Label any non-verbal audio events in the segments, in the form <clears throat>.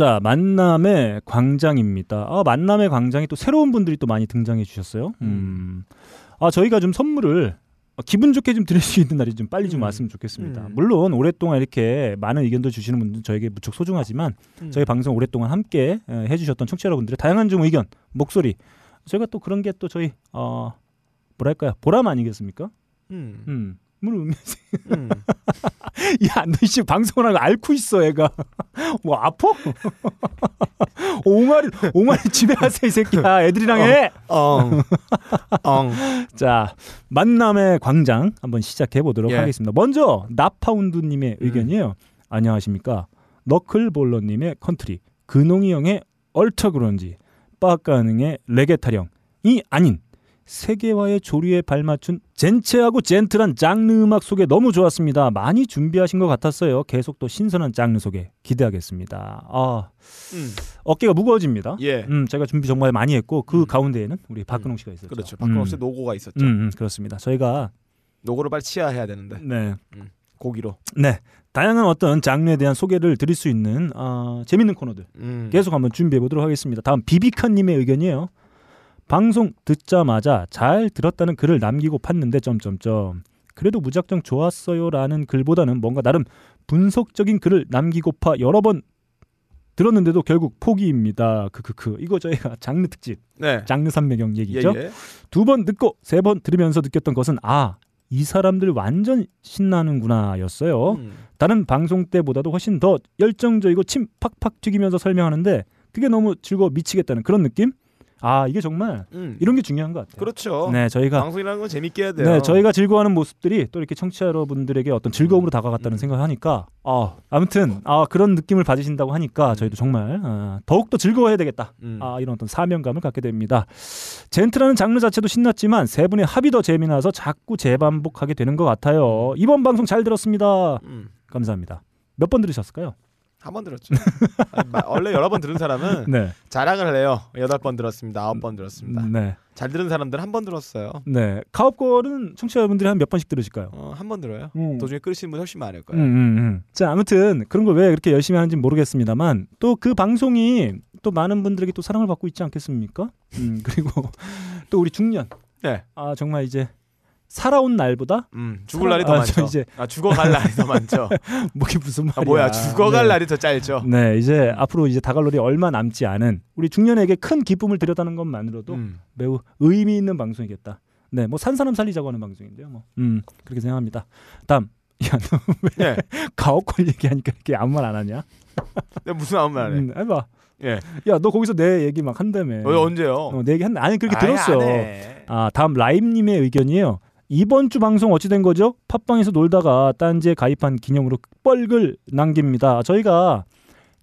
자, 만남의 광장입니다. 아, 만남의 광장이 또 새로운 분들이 또 많이 등장해 주셨어요. 음. 아, 저희가 좀 선물을 기분 좋게 좀 드릴 수 있는 날이 좀 빨리 좀 음. 왔으면 좋겠습니다. 음. 물론 오랫동안 이렇게 많은 의견도 주시는 분들 저에게 무척 소중하지만 음. 저희 방송 오랫동안 함께 에, 해주셨던 청취자 여러분들의 다양한 좀 의견, 목소리 저희가 또 그런 게 또 저희 어 뭐랄까요 보람 아니겠습니까? 음. 음. 물 음료수. 음. 야, 너 지금 방송을 하고 앓고 있어, 애가. <laughs> 뭐 아파? <laughs> 옹알이 옹알이 집에 가세요, 이 새끼야. 애들이랑 해. 엉. <laughs> 엉. 자, 만남의 광장 한번 시작해 보도록 예. 하겠습니다. 먼저 나파운드 님의 음. 의견이에요. 안녕하십니까? 너클볼러 님의 컨트리, 근홍이 형의 alter grunge, 빠까능의 레게 타령이 아닌 세계화의 조류에 발맞춘 젠체하고 gentle한 장르 음악 소개 너무 좋았습니다. 많이 준비하신 것 같았어요. 계속 또 신선한 장르 소개 기대하겠습니다. 아 음. 어깨가 무거워집니다. 예. 음, 제가 준비 정말 많이 했고 그 음. 가운데에는 우리 박근홍 씨가 있었죠. 그렇죠. 박근홍 씨 음. 노고가 있었죠. 음, 음, 그렇습니다. 저희가 노고를 빨리 치야해야 되는데 네, 고기로. 네 다양한 어떤 장르에 대한 소개를 드릴 수 있는 어, 재밌는 코너들 음. 계속 한번 준비해 보도록 하겠습니다. 다음 비비카님의 의견이에요. 방송 듣자마자 잘 들었다는 글을 남기고 팠는데 점점점 그래도 무작정 좋았어요라는 글보다는 뭔가 나름 분석적인 글을 남기고 파 여러 번 들었는데도 결국 포기입니다. 크크크 이거 저희가 장르 특집 네. 장르 산매경 예, 얘기죠. 예. 두번 듣고 세 번 들으면서 느꼈던 것은 아 이 사람들 완전 신나는구나였어요. 음. 다른 방송 때보다도 훨씬 더 열정적이고 침 팍팍 튀기면서 설명하는데 그게 너무 즐거워 미치겠다는 그런 느낌? 아 이게 정말 음. 이런 게 중요한 것 같아요. 그렇죠. 네 저희가 방송이라는 건 재밌게 해야 돼요. 네 저희가 즐거워하는 모습들이 또 이렇게 청취자 여러분들에게 어떤 즐거움으로 음. 다가갔다는 음. 생각을 하니까 아 아무튼 아 그런 느낌을 받으신다고 하니까 저희도 정말 아, 더욱 더 즐거워해야 되겠다. 음. 아 이런 어떤 사명감을 갖게 됩니다. 젠트라는 장르 자체도 신났지만 세 분의 합이 더 재미나서 자꾸 재반복하게 되는 것 같아요. 이번 방송 잘 들었습니다. 음. 감사합니다. 몇 번 들으셨을까요? 한 번 들었죠. 원래 여러 번 들은 사람은 <laughs> 네. 자랑을 해요. 여덟 번 들었습니다. 아홉 번 들었습니다. 네. 잘 들은 사람들 한 번 들었어요. 네. 카옵걸은 청취자 여러분들이 한 몇 번씩 들으실까요? 어, 한 번 들어요. 음. 도중에 끊으시는 분 훨씬 많을 음, 거예요. 음, 음. 자, 아무튼 그런 걸왜 그렇게 열심히 하는지 모르겠습니다만 또 그 방송이 또 많은 분들에게 또 사랑을 받고 있지 않겠습니까? 음, <laughs> 그리고 또 우리 중년. 네. 아, 정말 이제 살아온 날보다 음, 죽을 사람- 날이 더 아, 많죠. 저 이제- 아, 죽어갈 날이 더 많죠. <laughs> 뭐게 무슨 말이야. 아, 뭐야, 죽어갈 네. 날이 더 짧죠. 네, 이제 앞으로 이제 다갈 날이 얼마 남지 않은 우리 중년에게 큰 기쁨을 드렸다는 것만으로도 음. 매우 의미 있는 방송이겠다. 네, 뭐 산 사람 살리자고 하는 방송인데요. 뭐, 음, 그렇게 생각합니다. 다음, 야, 너왜 예. 가옥걸 얘기하니까 이렇게 아무 말 안 하냐? 내가 무슨 아무 말 해. 음, 해봐. 예. 야, 너 거기서 내 얘기 막 한다며. 너 언제요? 어, 내 얘기 한 아니 그렇게 아예 들었어. 안 해. 아, 다음 라임님의 의견이에요. 이번 주 방송 어찌 된 거죠? 팟빵에서 놀다가 딴지에 가입한 기념으로 뻘글 남깁니다. 저희가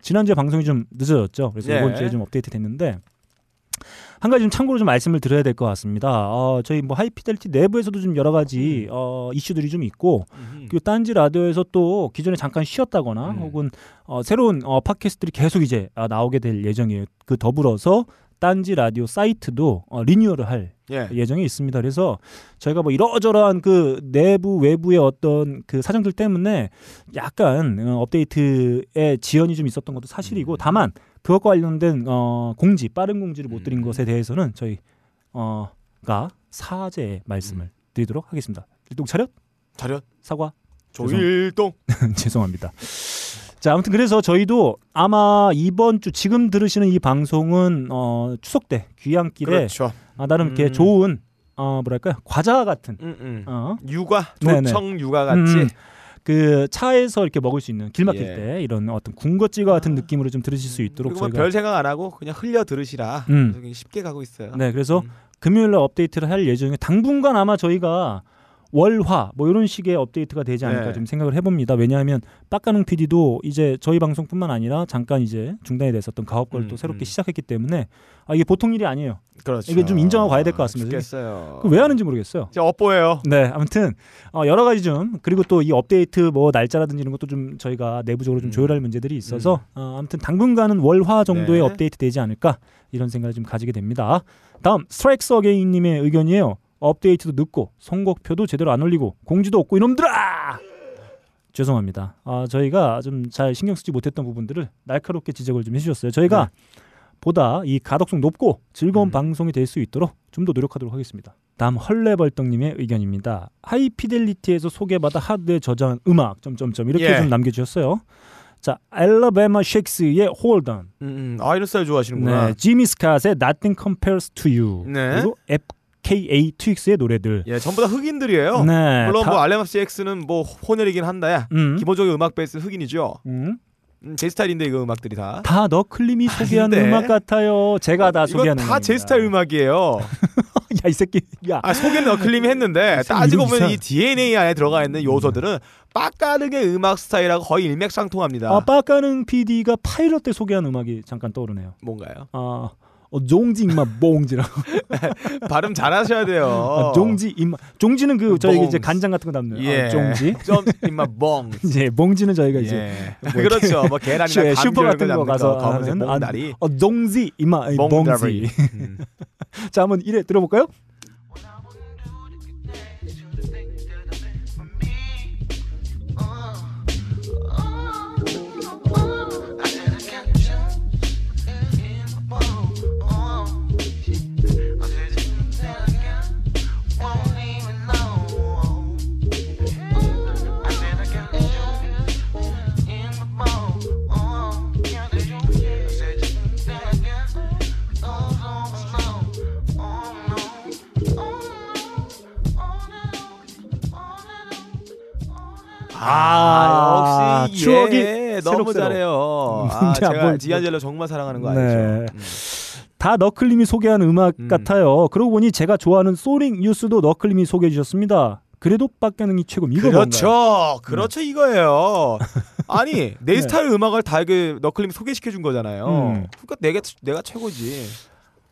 지난주에 방송이 좀 늦어졌죠. 그래서 예. 이번 주에 좀 업데이트 됐는데 한 가지 좀 참고로 좀 말씀을 드려야 될 것 같습니다. 어, 저희 뭐 하이피델리티 내부에서도 좀 여러 가지 어, 이슈들이 좀 있고 음. 그리고 딴지 라디오에서 또 기존에 잠깐 쉬었다거나 음. 혹은 어, 새로운 어, 팟캐스트들이 계속 이제 아, 나오게 될 예정이에요. 그 더불어서 딴지 라디오 사이트도 어, 리뉴얼을 할 예. 예정이 있습니다. 그래서 저희가 뭐 이러저러한 그 내부 외부의 어떤 그 사정들 때문에 약간 어, 업데이트에 지연이 좀 있었던 것도 사실이고 음. 다만 그것과 관련된 어, 공지 빠른 공지를 못 드린 음. 것에 대해서는 저희 어가 사죄의 말씀을 음. 드리도록 하겠습니다. 일동 차렷 차렷. 사과 조일동. <laughs> 죄송합니다. 자, 아무튼 그래서 저희도 아마 이번 주 지금 들으시는 이 방송은 어, 추석 때 귀향길에 그렇죠. 아, 나름 이렇게 음. 좋은 어, 뭐랄까요 과자 같은 음, 음. 어, 육아, 네네. 조청 육아 같이. 음, 그 차에서 이렇게 먹을 수 있는 길 막힐 예. 때 이런 어떤 군것질과 같은 아. 느낌으로 좀 들으실 수 있도록 뭐 저희가 별 생각 안 하고 그냥 흘려 들으시라. 음. 쉽게 가고 있어요. 네 그래서 음. 금요일 날 업데이트를 할 예정에 당분간 아마 저희가 월화 뭐 이런 식의 업데이트가 되지 않을까 네. 좀 생각을 해봅니다. 왜냐하면 빡가능 PD도 이제 저희 방송뿐만 아니라 잠깐 이제 중단이 됐었던 가업걸 음, 또 새롭게 음. 시작했기 때문에 아 이게 보통 일이 아니에요. 그렇죠. 이게 좀 인정하고 가야 될 것 같습니다. 죽겠어요. 그왜 하는지 모르겠어요. 진짜 업보예요. 네, 아무튼 어, 여러 가지 좀 그리고 또 이 업데이트 뭐 날짜라든지 이런 것도 좀 저희가 내부적으로 좀 음. 조율할 문제들이 있어서 어, 아무튼 당분간은 월화 정도의 네. 업데이트 되지 않을까 이런 생각을 좀 가지게 됩니다. 다음 스트라이크스 어게인님의 의견이에요. 업데이트도 늦고 선곡표도 제대로 안 올리고 공지도 없고 이놈들아 죄송합니다. 아, 저희가 좀 잘 신경 쓰지 못했던 부분들을 날카롭게 지적을 좀 해주셨어요. 저희가 보다 이 가독성 높고 즐거운 음. 방송이 될 수 있도록 좀 더 노력하도록 하겠습니다. 다음 헐레벌떡님의 의견입니다. 하이피델리티에서 소개받아 하드에 저장한 음악 점점점 이렇게 예. 좀 남겨주셨어요. 자, Alabama Shakes의 Hold On, 음, 음. 아 이런 스타일 좋아하시는구나. 네, 지미 스캇의 Nothing Compares to You, 네. 그리고 FKA twigs의 노래들. 예, 전부 다 흑인들이에요. 네, 물론 다- 뭐 알레마스 X는 뭐 혼혈이긴 한데 음, 기본적인 음악 베이스 흑인이죠. 음, 음, 제 스타일인데 이거 음악들이 다. 다 너클림이 소개한 아닌데. 음악 같아요. 제가 다 이건 소개하는 다제 겁니다. 스타일 음악이에요. <laughs> 야 이 새끼, 야. 아 소개는 너클림이 했는데 참 따지고 보면 이상- 이 DNA 안에 들어가 있는 요소들은 빡가르게 음악 스타일하고 거의 일맥상통합니다. 아, 빠까능 PD가 파일럿 때 소개한 음악이 잠깐 떠오르네요. 뭔가요? 아, 어, 종지 임마 봉지라고. <laughs> 발음 잘하셔야 돼요. 아, 종지 임마. 종지는 그 저희 이제. 간장 같은 거 담는. 예. 아, 종지. <laughs> 좀 임마 봉. <laughs> 이제 봉지는 저희가 이제 예. 그렇죠. 뭐 계란이나 슈- 감귤 슈퍼 같은 거 가서 검은색 하는 몽다리. 어, 종지 임마 봉지. 음. 자, 한번 이래 들어볼까요? 아, 역시 추억이 예, 너무. 잘해요. 음, 아, 자, 제가 뭐- 디안젤로 정말 사랑하는 거 네. 알죠? 음. 다 너클림이 소개한 음악 음. 같아요. 그러고 보니 제가 좋아하는 소링 뉴스도 너클림이 소개해 주셨습니다. 그래도 빡가능이 최고 이거 그렇죠. 뭔가요? 그렇죠 이거예요. <laughs> 아니 내 네. 스타일 음악을 다 이게 너클림 소개시켜 준 거잖아요. 음. 그러니까 내가 내가 최고지.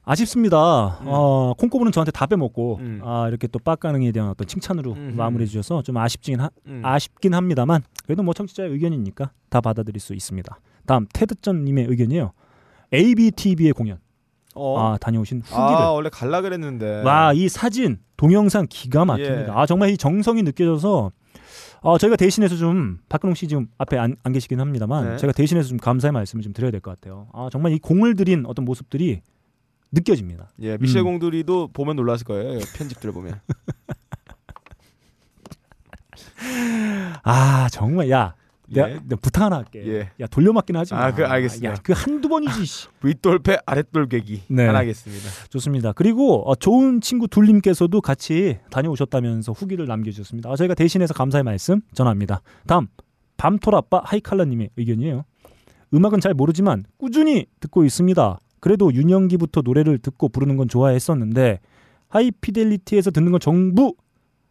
아쉽습니다. 음. 어, 콩고부는 저한테 다 빼먹고 음. 아, 이렇게 또 빡가능에 대한 어떤 칭찬으로 음흠. 마무리해 주셔서 좀 아쉽긴 하, 음. 아쉽긴 합니다만 그래도 뭐 청취자의 의견이니까 다 받아들일 수 있습니다. 다음 테드전 님의 의견이에요. ABTV의 공연 어. 아 다녀오신 후기를 아, 원래 갈라 그랬는데. 와 이 사진 동영상 기가 막힙니다. 예. 아 정말 이 정성이 느껴져서 어, 저희가 대신해서 좀 박근홍 씨 지금 앞에 안, 안 계시긴 합니다만 네. 제가 대신해서 좀 감사의 말씀을 좀 드려야 될 것 같아요. 아 정말 이 공을 들인 어떤 모습들이 느껴집니다. 예, 미셸 음. 공들이도 보면 놀랐을 거예요. 편집들 보면. <laughs> 아 정말 야 내가, 예. 내가 부탁 하나 할게. 예. 야 돌려막기는 하지 마. 아, 그 알겠습니다. 야, 그 한두 번이지. 씨. <laughs> 윗돌패 아랫돌개기 네. 안 하겠습니다. 좋습니다. 그리고 어, 좋은 친구 둘님께서도 같이 다녀오셨다면서 후기를 남겨주셨습니다. 아, 저희가 대신해서 감사의 말씀 전합니다. 다음 밤토라빠 하이칼라님의 의견이에요. 음악은 잘 모르지만 꾸준히 듣고 있습니다. 그래도 윤영기부터 노래를 듣고 부르는 건 좋아했었는데 하이피델리티에서 듣는 건 전부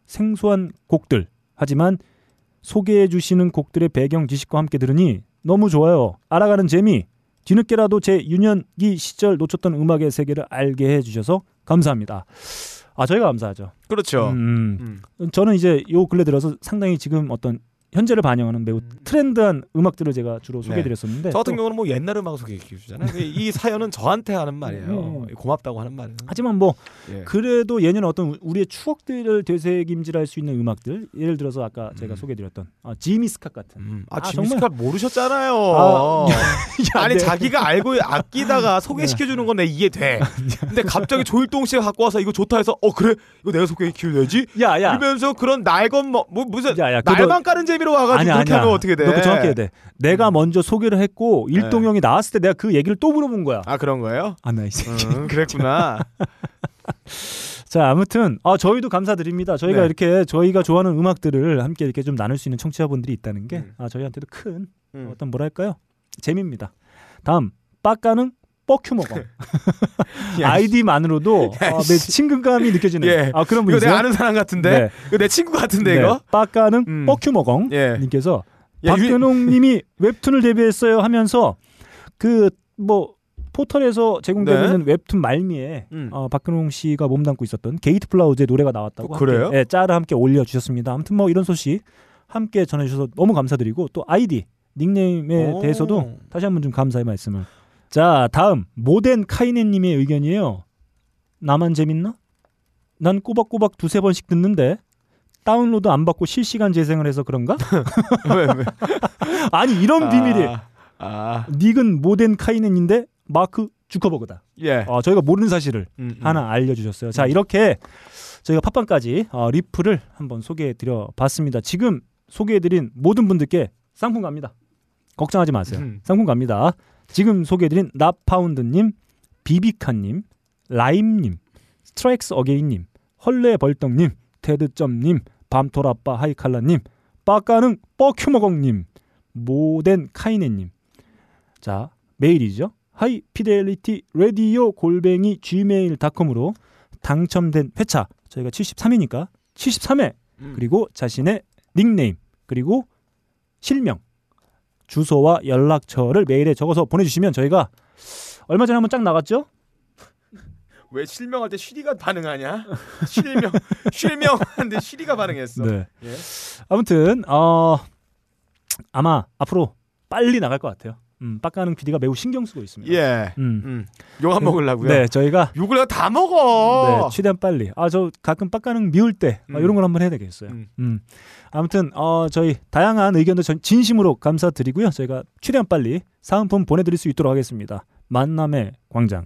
생소한 곡들. 하지만 소개해 주시는 곡들의 배경 지식과 함께 들으니 너무 좋아요. 알아가는 재미. 뒤늦게라도 제 유년기 시절 놓쳤던 음악의 세계를 알게 해 주셔서 감사합니다. 아 저희가 감사하죠. 그렇죠. 음, 음. 저는 이제 요 근래 들어서 상당히 지금 어떤 현재를 반영하는 매우 음. 트렌드한 음악들을 제가 주로 네. 소개해드렸었는데 저 같은 또- 경우는 뭐 옛날 음악 소개해 주잖아요. 이 사연은 저한테 하는 말이에요. 음. 고맙다고 하는 말이에요. 하지만 뭐 예. 그래도 예년 어떤 우리의 추억들을 되새김질할 수 있는 음악들 예를 들어서 아까 제가 음. 소개드렸던 아, 지미 스캇 같은 음. 아, 아, 지미스카 모르셨잖아요. 아, <laughs> 아니 네. 자기가 알고 아끼다가 <laughs> 소개시켜 주는 건 내 이해돼. <laughs> 근데 갑자기 조일동 씨가 갖고 와서 이거 좋다 해서 어 그래 이거 내가 소개시켜 줘야지. 야야 이러면서 그런 날건 뭐, 뭐 무슨 야야 날만 까는 재미 로 와가지고 그렇게 하면 어떻게 돼? 너 그거 정확히 해야 돼. 내가 먼저 소개를 했고 일동형이 나왔을 때 내가 그 얘기를 또 물어본 거야. 아 그런 거예요? 아, 나이 새끼. 음, 그랬구나. <laughs> 자, 아무튼 아, 저희도 감사드립니다. 저희가 네. 이렇게 저희가 좋아하는 음악들을 함께 이렇게 좀 나눌 수 있는 청취자분들이 있다는 게 음. 아, 저희한테도 큰 음. 어떤 뭐랄까요? 재미입니다. 다음 빡가는 뻑큐머거 <laughs> 야, 아이디만으로도 야, 아, 내 씨. 친근감이 느껴지는 예. 아 그런 분 이거 있어요? 내가 아는 사람 같은데. 네. 이거 내 친구 같은데 네. 이거. 빡가는 음. 뻑큐머공 예. 님께서 야, 유- <laughs> 웹툰을 데뷔했어요 하면서 그 뭐 포털에서 제공되는 웹툰 말미에 네. 음. 어, 박근홍 씨가 몸담고 있었던 게이트 플라워즈의 노래가 나왔다고 어, 그래요? 함께, 예, 짤을 함께 올려주셨습니다. 아무튼 뭐 이런 소식 함께 전해주셔서 너무 감사드리고 또 아이디 닉네임에 오. 대해서도 다시 한번 좀 감사의 말씀을. 자 다음 모덴 카이네님의 의견이에요. 나만 재밌나? 난 꼬박꼬박 두세 번씩 듣는데 다운로드 안 받고 실시간 재생을 해서 그런가? <laughs> 왜 왜? <laughs> 아니 이런 비밀이 아, 닉은 모덴 카이넨인데 마크 주커버그다. 예. 어, 저희가 모르는 사실을 음, 음. 하나 알려주셨어요. 자 이렇게 저희가 팟빵까지 어, 리플을 한번 소개해드려 봤습니다. 지금 소개해드린 모든 분들께 상품 갑니다. 걱정하지 마세요. 음. 상품 갑니다. 지금 소개해드린 나파운드님, 비비카님, 라임님, 스트라이크스 어게인님, 헐레벌떡님, 테드점님, 밤토라빠 하이칼라님, 빡가능 뻑큐머거님, 모덴 카이네님. 자 메일이죠. high fidelity radio 골뱅이 gmail.com으로 당첨된 회차 저희가 73회니까 73회 음. 그리고 자신의 닉네임 그리고 실명 주소와 연락처를 메일에 적어서 보내주시면 저희가 얼마 전에 한번 쫙 나갔죠? 왜 실명할 때 쉬리가 반응하냐? 실명 <laughs> 실명하는데 쉬리가 반응했어. 네. 예. 아무튼 어 아마 앞으로 빨리 나갈 것 같아요. 음, 빡가능 PD가 매우 신경 쓰고 있습니다. 예. 음. 음. 욕안 먹으려고요. 네, 저희가 욕을 다 먹어. 네, 최대한 빨리. 아, 저 가끔 빡가능 미울 때 아, 음. 이런 걸 한번 해야 되겠어요. 음. 음. 아무튼 어, 저희 다양한 의견도 전 진심으로 감사드리고요. 저희가 최대한 빨리 사은품 보내드릴 수 있도록 하겠습니다. 만남의 광장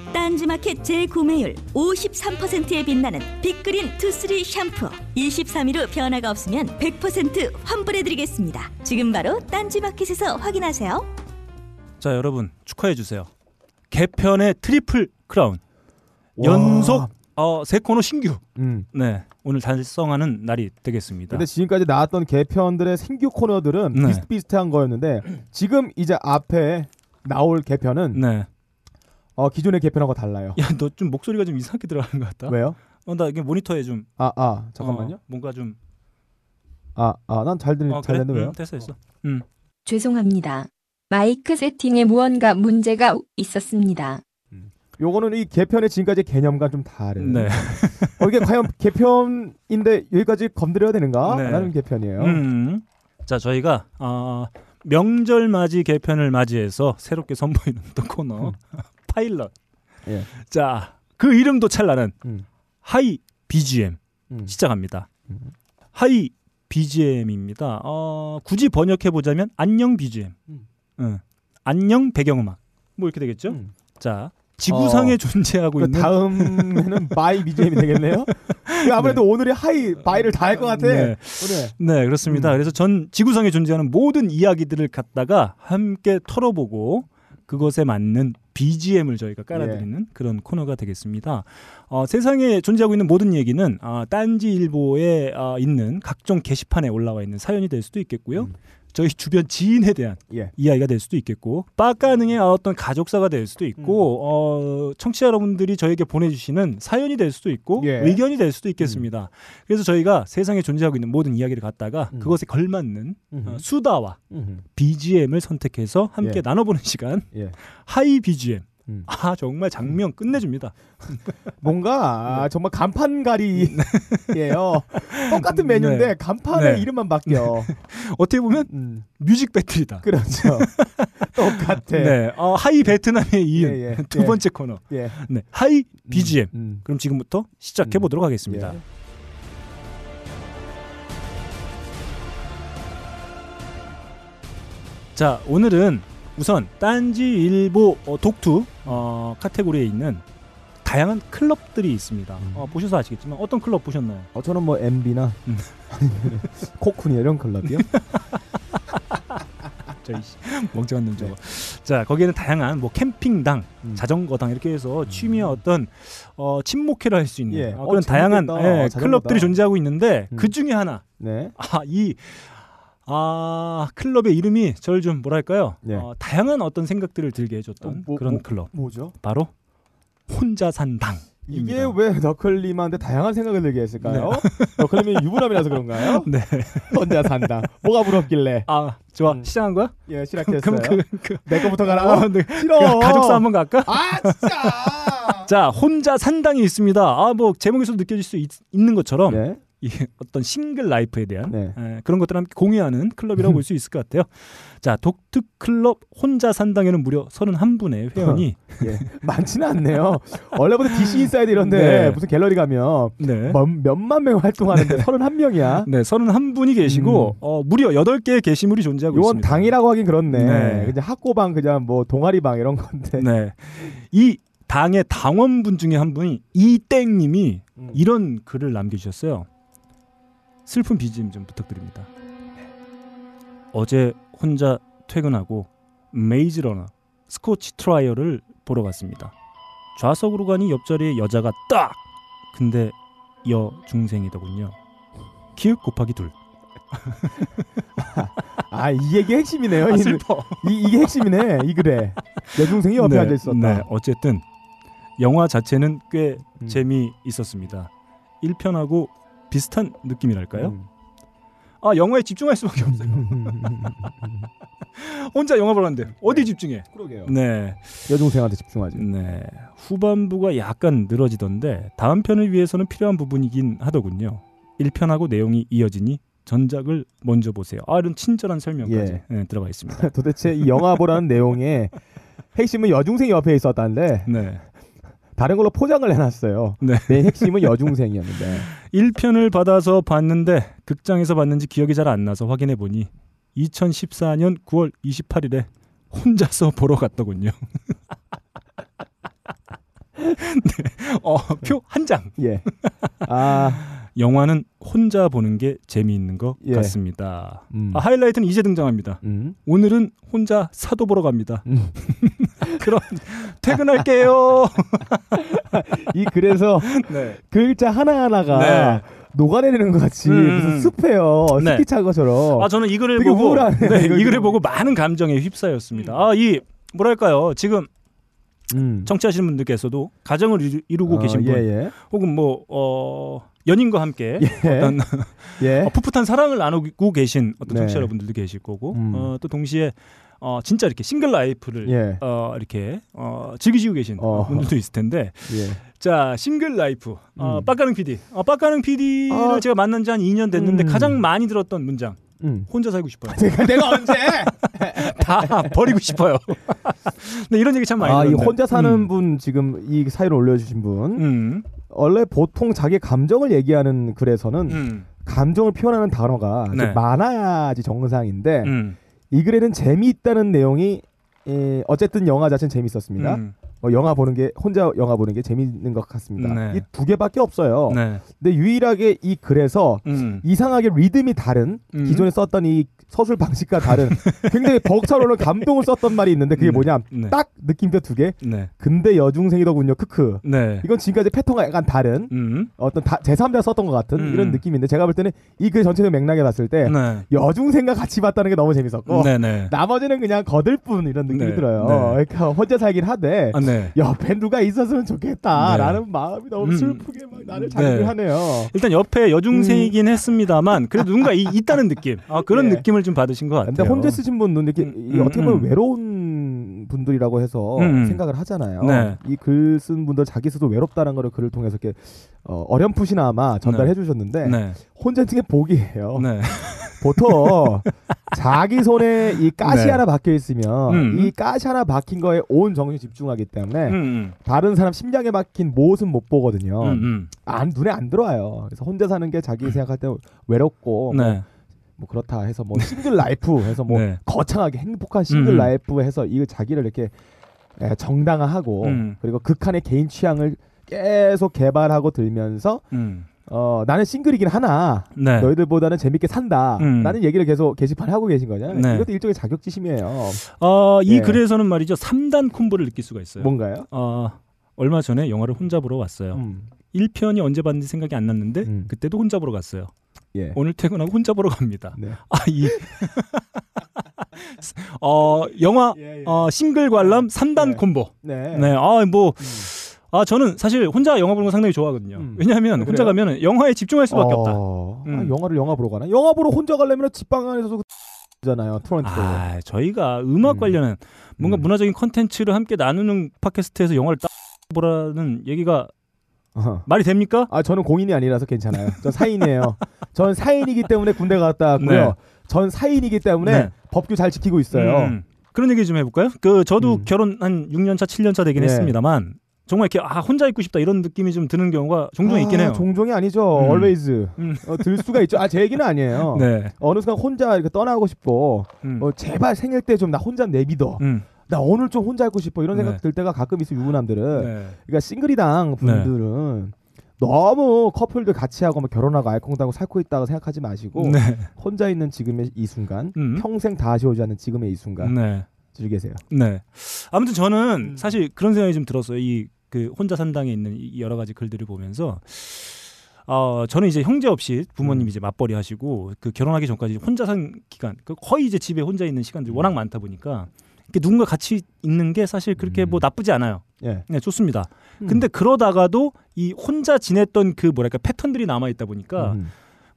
딴지마켓 재구매율 53%에 빛나는 빅그린 투쓰리 샴푸 23일 후 변화가 없으면 100% 환불해드리겠습니다. 지금 바로 딴지마켓에서 확인하세요. 자, 여러분 축하해 주세요. 개편의 트리플 크라운 연속 어, 세 코너 신규. 음. 네, 오늘 달성하는 날이 되겠습니다. 근데 지금까지 나왔던 개편들의 신규 코너들은 네. 비슷비슷한 거였는데 지금 이제 앞에 나올 개편은 네. 어, 기존의 개편하고 달라요. 야, 너 좀 목소리가 좀 이상하게 들어가는 것 같다. 왜요? 어, 나 이게 모니터에 좀 아, 아, 잠깐만요. 어, 뭔가 좀 아, 아, 난 잘 들리, 어, 잘 그래? 됐는데 왜요? 응, 됐어, 됐어. 죄송합니다. 마이크 세팅에 무언가 문제가 있었습니다. 요거는 이 개편의 지금까지 개념과 좀 다른. 네. 어, 이게 과연 개편인데 여기까지 건드려야 되는가? 네. 라는 개편이에요. 음. 자, 저희가 어, 명절 맞이 개편을 맞이해서 새롭게 선보이는 또 코너 <laughs> 파일럿. 예. 자, 그 이름도 찬란한 음. hi BGM 음. 시작합니다. 음. hi BGM입니다. 어, 굳이 번역해 보자면 안녕 BGM. 음. 응. 안녕 배경음악. 뭐 이렇게 되겠죠? 음. 자, 지구상에 어. 존재하고 그 있는 다음에는 bye BGM이 되겠네요. 이거 <laughs> 아무래도 오늘이 hi bye를 다 할 것 같아. 네. 오늘. 네, 그렇습니다. 음. 그래서 전 지구상에 존재하는 모든 이야기들을 갖다가 함께 털어보고 그것에 맞는 BGM을 저희가 깔아드리는 그런 코너가 되겠습니다. 어, 세상에 존재하고 있는 모든 얘기는 어, 딴지일보에 어, 있는 각종 게시판에 올라와 있는 사연이 될 수도 있겠고요. 음. 저희 주변 지인에 대한 예. 이야기가 될 수도 있겠고 빡가능의 어떤 가족사가 될 수도 있고 어, 청취자 여러분들이 저에게 보내주시는 사연이 될 수도 있고 예. 의견이 될 수도 있겠습니다. 그래서 저희가 세상에 존재하고 있는 모든 이야기를 갖다가 음. 그것에 걸맞는 어. 수다와. BGM을 선택해서 함께 예. 나눠보는 시간 예. hi BGM. 음. 아 정말 장면 끝내줍니다. <laughs> 뭔가 정말 간판가리예요. <laughs> 똑같은 메뉴인데 네. 간판의 네. 이름만 바뀌어. <laughs> 어떻게 보면 음, 뮤직 배틀이다. 그렇죠. 똑같아. 네, 어, 하이 베트남에 이은 예, 예, 두 예. 번째 코너. 예. 네, hi BGM. 음. 그럼 지금부터 시작해 보도록 하겠습니다. 예. 자, 오늘은 우선 딴지일보 어, 독투 어, 카테고리에 있는 다양한 클럽들이 있습니다. 음. 어, 보셔서 아시겠지만 어떤 클럽 보셨나요? 어, 저는 뭐 MB나 음. 코쿤이 이런 클럽이요. <laughs> 저희 씨, 멍청한 놈 저거. 자, 거기에는 다양한 뭐 캠핑당, 음. 자전거당 이렇게 해서 취미와 어떤 어, 친목회를 할 수 있는 예. 어, 어, 그런 다양한. 예, 자전거다. 클럽들이 존재하고 있는데 음. 그 중에 하나 네. 아, 이 아, 클럽의 이름이 저를 좀 뭐랄까요? 네. 어, 다양한 어떤 생각들을 들게 해줬던 어, 뭐, 그런 뭐, 클럽. 뭐죠? 바로 혼자 산당. 이게 왜 너클님한테 다양한 생각을 들게 했을까요? <laughs> 너클님이 유부남이라서 그런가요? 네. 혼자 산다. 뭐가 부럽길래? 아, 좋아. 음. 시작한 거야? 예, 시작했어요. 그럼 그, 그 내 거부터 가라고? 아, 네. 싫어. 그 가족사 한번 갈까? 아, 진짜. <laughs> 자, 혼자 산당이 있습니다. 아, 뭐 제목에서 느껴질 수 있, 는 것처럼 네. 이 <laughs> 어떤 single life에 대한 네. 에, 그런 것들을 함께 공유하는 클럽이라고 볼 수 있을 것 같아요. <laughs> 자, 독특 클럽 혼자 산당에는 무려 31분의 회원이 <laughs> 예. 많지는 않네요. 원래부터 DC 인사이드 이런데 네. 무슨 갤러리 가면 네. 몇, 몇만 명 활동하는데 31명이야. 네, 31분이 계시고 어, 무려 8개의 게시물이 존재하고 요건 있습니다. 당이라고 하긴 그렇네. 네. 그냥 하꼬방 그냥 뭐 동아리방 이런 건데. 네. 이 당의 당원분 중에 한 분이 이땡님이 음. 이런 글을 남겨주셨어요. 슬픈 BGM 좀 부탁드립니다. 어제 혼자 퇴근하고 메이즈러너 스코치 트라이얼을 보러 갔습니다. 좌석으로 가니 옆자리에 여자가 딱! 근데 여중생이더군요. 키읔 곱하기 둘. <laughs> 아, 이 얘기 핵심이네요. 아, 이- 슬퍼. 이, 이게 핵심이네. 이 글에. 여중생이 옆에 네, 앉아 있었다. 네, 어쨌든 영화 자체는 꽤 음. 재미 있었습니다. 1편하고 비슷한 느낌이랄까요? 음. 아 영화에 집중할 수밖에 없어요. <laughs> 혼자 영화 보러 갔는데 어디 집중해? 그러게요. 네, 여중생한테 집중하지. 네. 후반부가 약간 늘어지던데 다음 편을 위해서는 필요한 부분이긴 하더군요. 1편하고 내용이 이어지니 전작을 먼저 보세요. 아 이런 친절한 설명까지 예. 네, 들어가 있습니다. <laughs> 도대체 이 영화 보라는 내용의 핵심은 <laughs> 여중생이 옆에 있었다는데 네. 다른 걸로 포장을 해놨어요. 네. 내 핵심은 여중생이었는데. <laughs> 1편을 받아서 봤는데 극장에서 봤는지 기억이 잘 안 나서 확인해 보니 2014년 9월 28일에 혼자서 <laughs> 보러 갔더군요. <laughs> 네. 어, 표 한 장. 예. 아, 영화는 혼자 보는 게 재미있는 것 예. 같습니다. 음. 아, 하이라이트는 이제 등장합니다. 음. 오늘은 혼자 사도 보러 갑니다. 음. <laughs> 그럼 퇴근할게요. <laughs> 이 글에서 네. 글자 하나 하나가 네. 녹아내리는 것 같이 음. 무슨 숲이에요. 네. 스키 찬 것처럼. 아 저는 이 글을 보고 우울하네, 네, 이 글을. 보고 많은 감정에 휩싸였습니다. 아 이 뭐랄까요 지금 음. 청취하시는 분들께서도 가정을 이루, 이루고 어, 계신 분 예, 예. 혹은 뭐 어, 연인과 함께 예. 어떤 예. <laughs> 어, 풋풋한 사랑을 나누고 계신 어떤 네. 청취자 여러분들도 계실 거고 음. 어, 또 동시에 어, 진짜 이렇게 single life를 예. 어, 이렇게 어, 즐기시고 계신 어. 분들도 있을 텐데 예. 자 single life 어, 음. 빡가능 PD 어, 빡가능 PD를 아. 제가 만난 지 한 2년 됐는데 음. 가장 많이 들었던 문장 음. 혼자 살고 싶어요 <laughs> 내가, 내가 언제? <laughs> 다 버리고 싶어요 <laughs> 네, 이런 얘기 참 많이 아, 이 들었는데. 혼자 사는 음. 분 지금 이 사연을 올려주신 분 음. 원래 보통 자기 감정을 얘기하는 글에서는 음. 감정을 표현하는 단어가 좀 네. 많아야지 정상인데 음. 이 글에는 재미있다는 내용이 에, 어쨌든 영화 자체는 재밌었습니다. 음. 어, 영화 보는 게 혼자 영화 보는 게 재밌는 것 같습니다. 네. 이두 개밖에 없어요. 네. 근데 유일하게 이 글에서 음. 이상하게 리듬이 다른 음. 기존에 썼던 이 서술 방식과 다른 <laughs> 굉장히 벅차오르는 감동을 썼던 말이 있는데 그게 네. 뭐냐 네. 딱 느낌표 두 개. 네. 근데 여중생이더군요. 크크. 네. 이건 지금까지 패턴과 약간 다른 음. 어떤 다, 제3자 썼던 것 같은 음. 이런 느낌인데 제가 볼 때는 이 글 전체적 맥락에 봤을 때 네. 여중생과 같이 봤다는 게 너무 재밌었고 네, 네. 나머지는 그냥 거들 뿐 이런 느낌이 네. 들어요. 네. 그러니까 혼자 살긴 하되 아, 네. 옆에 누가 있었으면 좋겠다라는 네. 마음이 너무 음. 슬프게 막 나를 네. 자극하네요. 일단 옆에 여중생이긴 했습니다만 그래도 누군가 이, 있다는 느낌. 아, 그런 <laughs> 네. 느낌을 좀 받으신 것 같아요. 근데 혼자 쓰신 분은 이렇게 음, 이 음, 어떻게 보면 음. 외로운 분들이라고 해서 음. 생각을 하잖아요. 네. 이글 쓴 분들 자기 스스로 외롭다는 거를 글을 통해서 이렇게 어, 어렴풋이나마 전달해 주셨는데 네. 혼자 등의 복이에요. <laughs> 네. 보통 <laughs> 자기 손에 이 가시 네. 하나 박혀 있으면 음. 이 가시 하나 박힌 거에 온 정신이 집중하기 때문에 음, 음. 다른 사람 심장에 박힌 못은 못 보거든요. 음, 음. 안 눈에 안 들어와요. 그래서 혼자 사는 게 자기 생각할 때 외롭고 뭐, 네. 뭐 그렇다 해서 뭐 싱글 life 해서 뭐 네. 거창하게 행복한 싱글 음. life 해서 이거 자기를 이렇게 에, 정당화하고 음. 그리고 극한의 개인 취향을 계속 개발하고 들면서 음. 어 나는 싱글이긴 하나 네. 너희들보다는 재밌게 산다 음. 라는 얘기를 계속 게시판에 하고 계신 거잖아요 네. 이것도 일종의 자격지심이에요 어, 이 예. 글에서는 말이죠. 3단 콤보를 느낄 수가 있어요. 뭔가요? 어, 얼마 전에 영화를 혼자 보러 왔어요. 음. 1편이 언제 봤는지 생각이 안 났는데 음. 그때도 혼자 보러 갔어요. 예. 오늘 퇴근하고 혼자 보러 갑니다. 네. 아, 이 <laughs> 어, 영화 예, 예. 어, 싱글 관람 3단 네. 콤보. 네. 네. 아, 뭐 아 저는 사실 혼자 영화 보는 거 상당히 좋아하거든요. 음. 왜냐하면 아, 혼자? 가면 영화에 집중할 수밖에 없다. 어, 음. 아, 영화를 영화 보러 가나? 영화 보러 혼자 가려면 집방 안에서도 잖아요. 토론토. 아 저희가 음악 음. 관련한 뭔가 음. 문화적인 컨텐츠를 함께 나누는 팟캐스트에서 영화를 딱 보라는 얘기가 어허. 말이 됩니까? 아 저는 공인이 아니라서 괜찮아요. 전 사인이에요. 전 사인이기 때문에 군대 갔다 왔고요. 네. 전 사인이기 때문에 네. 법규 잘 지키고 있어요. 음. 그런 얘기 좀 해볼까요? 그 저도 음. 결혼 한 6년 차, 7년 차 되긴 네. 했습니다만 정말 이렇게 아 혼자 있고 싶다 이런 느낌이 좀 드는 경우가 종종 있긴 아, 해요. 종종이 아니죠. 음. always 음. 어, 들 수가 있죠. 아 제 얘기는 아니에요. <laughs> 네. 어느 순간 혼자 이렇게 떠나고 싶고 음. 어, 제발 생일 때 좀 나 혼자 내비둬. 음. 나 오늘 좀 혼자 있고 싶어 이런 생각 네. 들 때가 가끔 있어 유부남들은. 네. 그러니까 싱글이당 분들은 너무 커플들 같이 하고 막 결혼하고 알콩달콩 살고 있다고 생각하지 마시고 네. 혼자 있는 지금의 이 순간 음. 평생 다시 오지 않는 지금의 이 순간 네. 즐기세요. 네. 아무튼 저는 음. 사실 그런 생각이 좀 들었어요. 이 그 혼자 산당에 있는 이 여러 가지 글들을 보면서 어 저는 이제 형제 없이 부모님 음. 이제 맞벌이 하시고 그 결혼하기 전까지 혼자 산 기간 그 거의 이제 집에 혼자 있는 시간들이 음. 워낙 많다 보니까 누군가 같이 있는 게 사실 그렇게 음. 뭐 나쁘지 않아요. 예. 네, 좋습니다. 근데 그러다가도 이 혼자 지냈던 그 뭐랄까 패턴들이 남아 있다 보니까 음.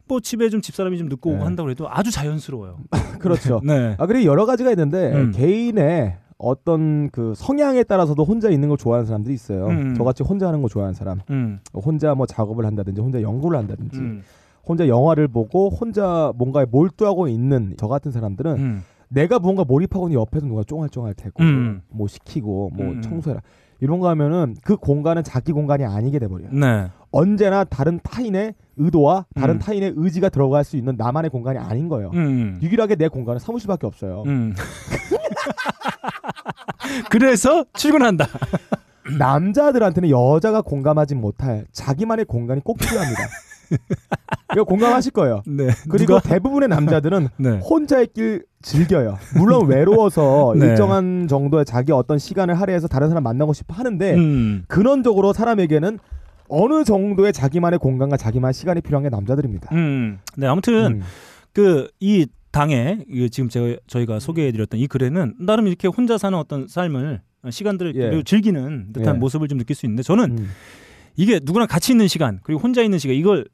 뭐 집에 좀 집사람이 좀 늦고 오고 네. 한다고 해도 아주 자연스러워요. <laughs> 그렇죠. 네. 아 그리고 여러 가지가 있는데 음. 개인의 어떤 그 성향에 따라서도 혼자 있는 걸 좋아하는 사람들이 있어요. 음. 저같이 혼자 하는 거 좋아하는 사람, 음. 혼자 뭐 작업을 한다든지, 혼자 연구를 한다든지, 음. 혼자 영화를 보고 혼자 뭔가에 몰두하고 있는 저 같은 사람들은 음. 내가 무언가 몰입하고 있는 옆에서 누가 쫑알쫑알 대고 음. 뭐 시키고 뭐 음. 청소해라 이런 거 하면은 그 공간은 자기 공간이 아니게 돼버려요. 네. 언제나 다른 타인의 의도와 다른 음. 타인의 의지가 들어갈 수 있는 나만의 공간이 아닌 거예요. 음. 유일하게 내 공간은 사무실밖에 없어요. 음. <laughs> <laughs> 그래서 출근한다. <laughs> 남자들한테는 여자가 공감하지 못할 자기만의 공간이 꼭 필요합니다. 이거 공감하실 거예요. <laughs> 네. 그리고 누가? 대부분의 남자들은 네. 혼자 있길 즐겨요. 물론 외로워서 네. 일정한 정도의 자기 어떤 시간을 할애해서 다른 사람 만나고 싶어 하는데 음. 근원적으로 사람에게는 어느 정도의 자기만의 공간과 자기만의 시간이 필요한 게 남자들입니다. 음. 네, 아무튼 음. 그이 당에 이 지금 제가 저희가 소개해 드렸던 이 글에는 나름 이렇게 혼자 사는 어떤 삶을 어, 시간들을 예. 즐기는 듯한 예. 모습을 좀 느낄 수 있는데 저는 음. 이게 누구랑 같이 있는 시간 그리고 혼자 있는 시간 이걸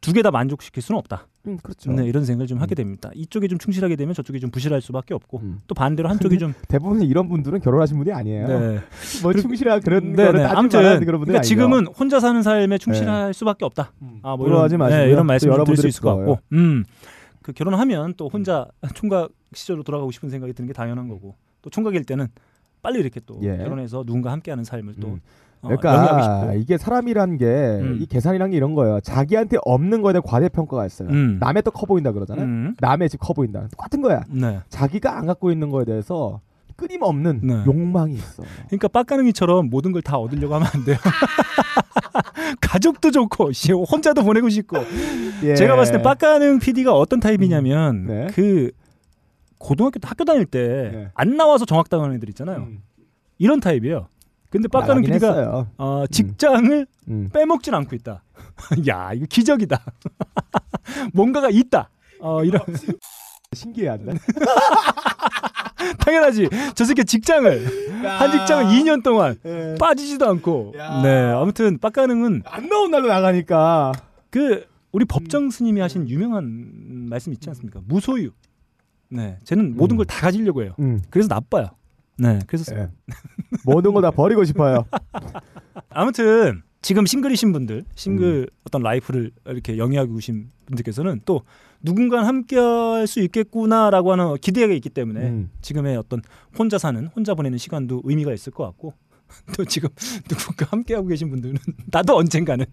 두 개 다 만족시킬 수는 없다. 음, 그렇죠. 네, 이런 생각을 좀 음. 하게 됩니다. 이쪽에 좀 충실하게 되면 저쪽이 좀 부실할 수밖에 없고 음. 또 반대로 한쪽이 좀 대부분 이런 분들은 결혼하신 분이 아니에요. 네. <laughs> 뭐 충실한 그런 네, 거를 네. 아무튼 그런 분들이 그러니까 아니죠. 지금은 혼자 사는 삶에 충실할 수밖에 없다. 음. 아, 뭐 부러워하지 이런. 네, 이런 또 말씀을 드릴 수 있을 것 같고. 음. 그 결혼하면 또 혼자 <laughs> 총각 시절로 돌아가고 싶은 생각이 드는 게 당연한 거고. 또 총각일 때는 빨리 이렇게 또 예. 결혼해서 누군가 함께하는 삶을 또 음. 어, 그러니까. 이게 사람이란 게이 음. 계산이란 게 이런 거예요. 자기한테 없는 거에 대한 과대평가가 있어요. 음. 남의 또커 보인다 그러잖아요. 음. 남의 집 커 보인다. 똑같은 거야. 네. 자기가 안 갖고 있는 거에 대해서 끊임없는 네. 욕망이 있어. 그러니까 빡가능이처럼 모든 걸 다 얻으려고 하면 안 돼요. <laughs> 가족도 좋고 씨, 혼자도 보내고 싶고. 예. 제가 봤을 때 빡가능 PD가 어떤 타입이냐면 음. 네. 그 고등학교 때 학교 다닐 때안 네. 나와서 정학당하는 애들 있잖아요. 음. 이런 타입이에요. 근데 말하긴 PD가. 어, 직장을 음. 빼먹질 않고 있다. <laughs> 야, 이거 기적이다. <laughs> 뭔가가 있다. 어, 이런 <laughs> 신기해한다. <laughs> 당연하지. 저 새끼 직장을 한 직장을 2년 동안 예. 빠지지도 않고. 야. 네, 아무튼 빡가능은 안 나온 날로 나가니까. 그 우리 법정 스님이 하신 유명한 말씀 있지 않습니까? 무소유. 네, 쟤는 모든 음. 걸다 가지려고 해요. 음. 그래서 나빠요. 네, 그래서 예. 모든 걸 다 버리고 싶어요. <laughs> 아무튼 지금 싱글이신 분들, 싱글 음. 어떤 라이프를 이렇게 영위하고 계신 분들께서는 또 누군가 함께 할 수 있겠구나라고 하는 기대가 있기 때문에 음. 지금의 어떤 혼자 사는, 혼자 보내는 시간도 의미가 있을 것 같고 <laughs> 또 지금 누군가 함께 하고 계신 분들은 <laughs> 나도 언젠가는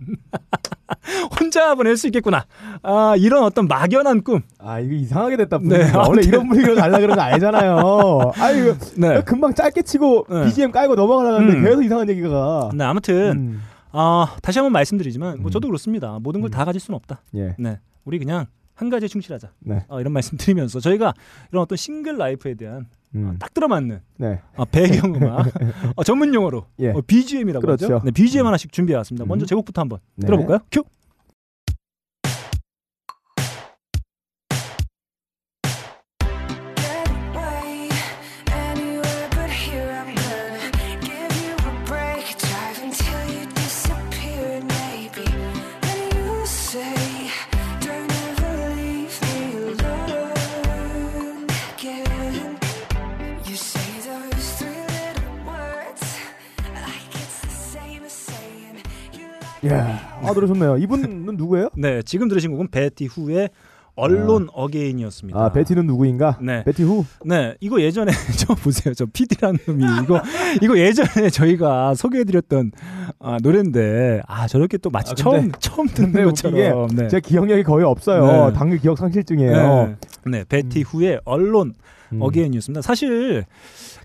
<laughs> 혼자 보낼 수 있겠구나. 아 이런 어떤 막연한 꿈. 아 이거 이상하게 됐다. 네. 원래. 이런 분위기로 가려 그런 거 아니잖아요. 아 이거 네. 금방 짧게 치고 네. BGM 깔고 넘어가려는데 음. 계속 이상한 얘기가 가. 네, 아무튼 음. 아 다시 한번 말씀드리지만 뭐 음. 저도 그렇습니다. 모든 걸 다 가질 수는 없다. 예. 네, 우리 그냥 한 가지에 충실하자. 네. 어, 이런 말씀 드리면서 저희가 이런 어떤 싱글 라이프에 대한 음. 딱 들어맞는 네. 어, 배경 음악 <laughs> 어, 전문 용어로 예. 어, BGM이라고 그렇죠. 하죠. 네, BGM 하나씩 준비해 왔습니다. 음. 먼저 제곡부터 한번 네. 들어볼까요? 큐. 아 좋네요. 이분은 누구예요? <laughs> 네, 지금 들으신 곡은 베티 후의 Alone Again이었습니다. 아 베티는 누구인가? 네. 베티 후. 네, 이거 예전에 <laughs> 저 보세요. 저 PD라는 놈이 <laughs> 이거 이거 예전에 저희가 소개해드렸던 아, 노래인데 아 저렇게 또 마치 아, 처음 처음 듣는 것처럼. 네. 제 기억력이 거의 없어요. 네. 당일 기억 상실증이에요. 네, 네, 베티 후의 Alone 음. Again이었습니다. 사실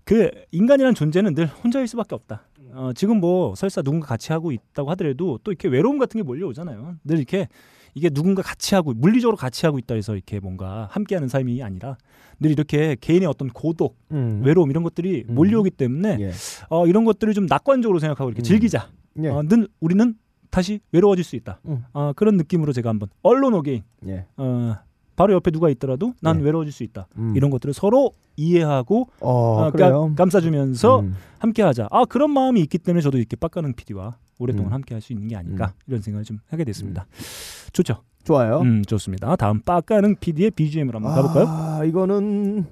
그 인간이란 존재는 늘 혼자일 수밖에 없다. 어, 지금 뭐 설사 누군가 같이 하고 있다고 하더라도 또 이렇게 외로움 같은 게 몰려오잖아요. 늘 이렇게 이게 누군가 같이 하고 물리적으로 같이 하고 있다 해서 이렇게 뭔가 함께하는 삶이 아니라 늘 이렇게 개인의 어떤 고독, 음. 외로움 이런 것들이 음. 몰려오기 때문에 예. 어, 이런 것들을 좀 낙관적으로 생각하고 이렇게 음. 즐기자. 예. 어, 늘 우리는 다시 외로워질 수 있다. 음. 어, 그런 느낌으로 제가 한번 Alone Again 예. 어, 바로 옆에 누가 있더라도 난 예. 외로워질 수 있다. 음. 이런 것들을 서로 이해하고 어, 어, 그래요. 감, 싸주면서 음. 함께하자. 아 그런 마음이 있기 때문에 저도 이렇게 빡가는 PD와 오랫동안 음. 함께할 수 있는 게 아닐까 음. 이런 생각을 좀 하게 됐습니다. 좋죠. 좋아요. 음 좋습니다. 다음 빡가는 PD의 BGM으로 한번 가볼까요? 아, 이거는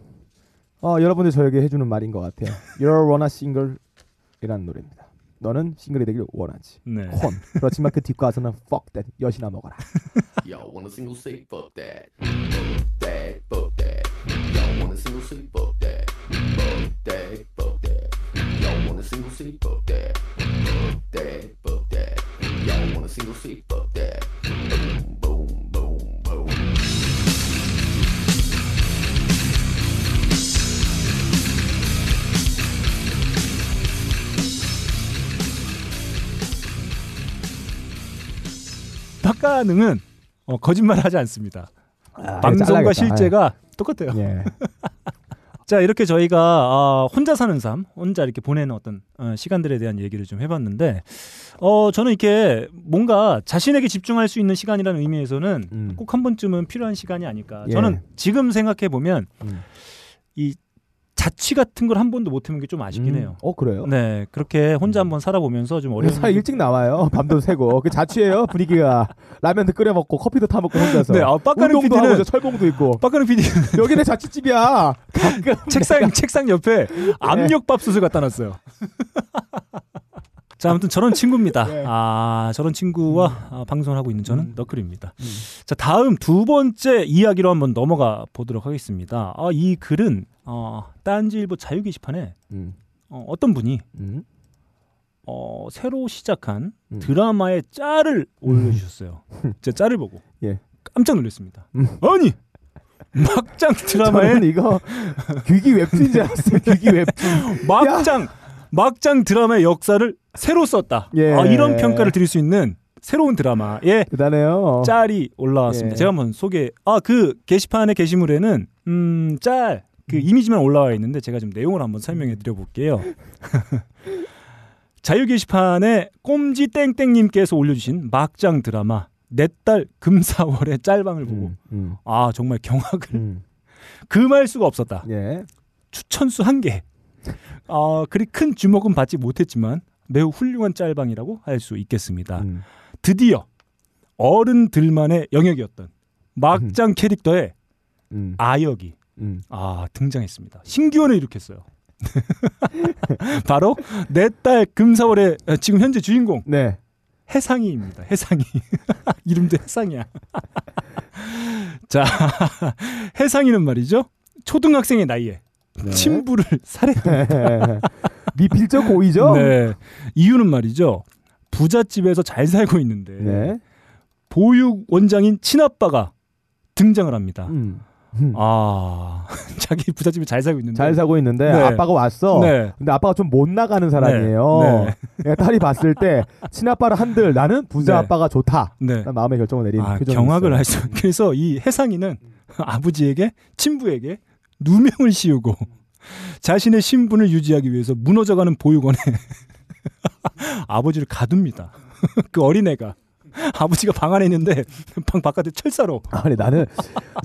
어, 여러분들 저에게 해주는 말인 것 같아요. You're wanna single이라는 노래입니다. 너는 싱글이 되길 원하지. 네. 콘. 그렇지만 그 뒷가서는 fuck that 여시나 먹어라. <laughs> Y'all want a single say fuck that. Fuck that, fuck that. Y'all want a single say fuck that. Fuck that, fuck that. Y'all want a single say fuck that. Fuck that, fuck that. Y'all want a single say fuck that. Boom, boom, boom, boom. 빡가능은 어, 거짓말하지 않습니다. 아, 방송과. 실제가 똑같아요. 예. <laughs> 자 이렇게 저희가 아, 혼자 사는 삶, 혼자 이렇게 보내는 어떤 어, 시간들에 대한 얘기를 좀 해봤는데, 어 저는 이렇게 뭔가 자신에게 집중할 수 있는 시간이라는 의미에서는 음. 꼭한 번쯤은 필요한 시간이 아닐까. 예. 저는 지금 생각해 보면 음. 이 자취 같은 걸 한 번도 못 해본 게 좀 아쉽긴 음. 해요. 어 그래요? 네, 그렇게 혼자 한번 살아보면서 좀 어려운. 사 일찍 나와요. 밤도 새고 그 자취예요 분위기가 라면도 끓여 먹고 커피도 타 먹고 혼자서. 네, 아, 빡가는 PD는 저 철봉도 있고. 빡가는 PD 여기는 자취집이야. 가끔 책상 책상 옆에 압력 밥솥을 갖다 놨어요. 자, 아무튼 저런 친구입니다. <laughs> 네. 아, 저런 친구와 아, 방송을 하고 있는 저는 음. 너클입니다. 자, 다음 두 번째 이야기로 한번 넘어가 보도록 하겠습니다. 아, 이 글은 어, 딴지일보 자유 게시판에 음. 어, 어떤 분이 음. 어, 새로 시작한 음. 드라마의 짤을 올려주셨어요. <laughs> 제 짤을 보고 예. 깜짝 놀랐습니다. 음. 아니 막장 <laughs> 드라마에 이거 귀기 웹툰인 줄 알았어요. 귀기 웹툰. 막장 막장 드라마의 역사를 새로 썼다. 예. 아, 이런 평가를 드릴 수 있는 새로운 드라마의 대단해요. 짤이 올라왔습니다. 예. 제가 한번 소개. 아 그 게시판의 게시물에는 음 짤 그 이미지만 올라와 있는데 제가 좀 내용을 한번 설명해 드려 볼게요. <laughs> 자유 게시판에 꼼지 땡땡님께서 올려주신 막장 드라마 내 딸 금사월의 짤방을 보고 음, 음, 아 정말 경악을 음. 금할 수가 없었다. 예. 추천수 한 개. 아, 그리 큰 주목은 받지 못했지만 매우 훌륭한 짤방이라고 할 수 있겠습니다. 음. 드디어 어른들만의 영역이었던 막장 캐릭터의 음. 아역이 음. 아 등장했습니다. 신기원을 일으켰어요. <laughs> 바로 내 딸 금사월의 어, 지금 현재 주인공 네. 해상이입니다. 해상이 <laughs> 이름도 해상이야. <laughs> 자 해상이는 말이죠 초등학생의 나이에 네. 친부를 살해했다. 미필적 고의죠? 네. 이유는 말이죠. 부잣집에서 잘 살고 있는데 네. 보육 원장인 친아빠가 등장을 합니다. 음. 음. 아, <laughs> 자기 부잣집에 잘 살고 있는데 잘 사고 있는데 네. 아빠가 왔어. 네. 근데 아빠가 좀 못 나가는 사람이에요. 네. 그러니까 딸이 봤을 때 친아빠를 한들 나는 부자 네. 아빠가 좋다. 네. 마음의 결정을 내린 아, 경악을 있어요. 할 수. 그래서 이 해상이는 아버지에게 친부에게 누명을 씌우고 <laughs> 자신의 신분을 유지하기 위해서 무너져가는 보육원에 <laughs> 아버지를 가둡니다. <laughs> 그 어린애가 아버지가 방 안에 있는데 방 바깥에 철사로. 아니 나는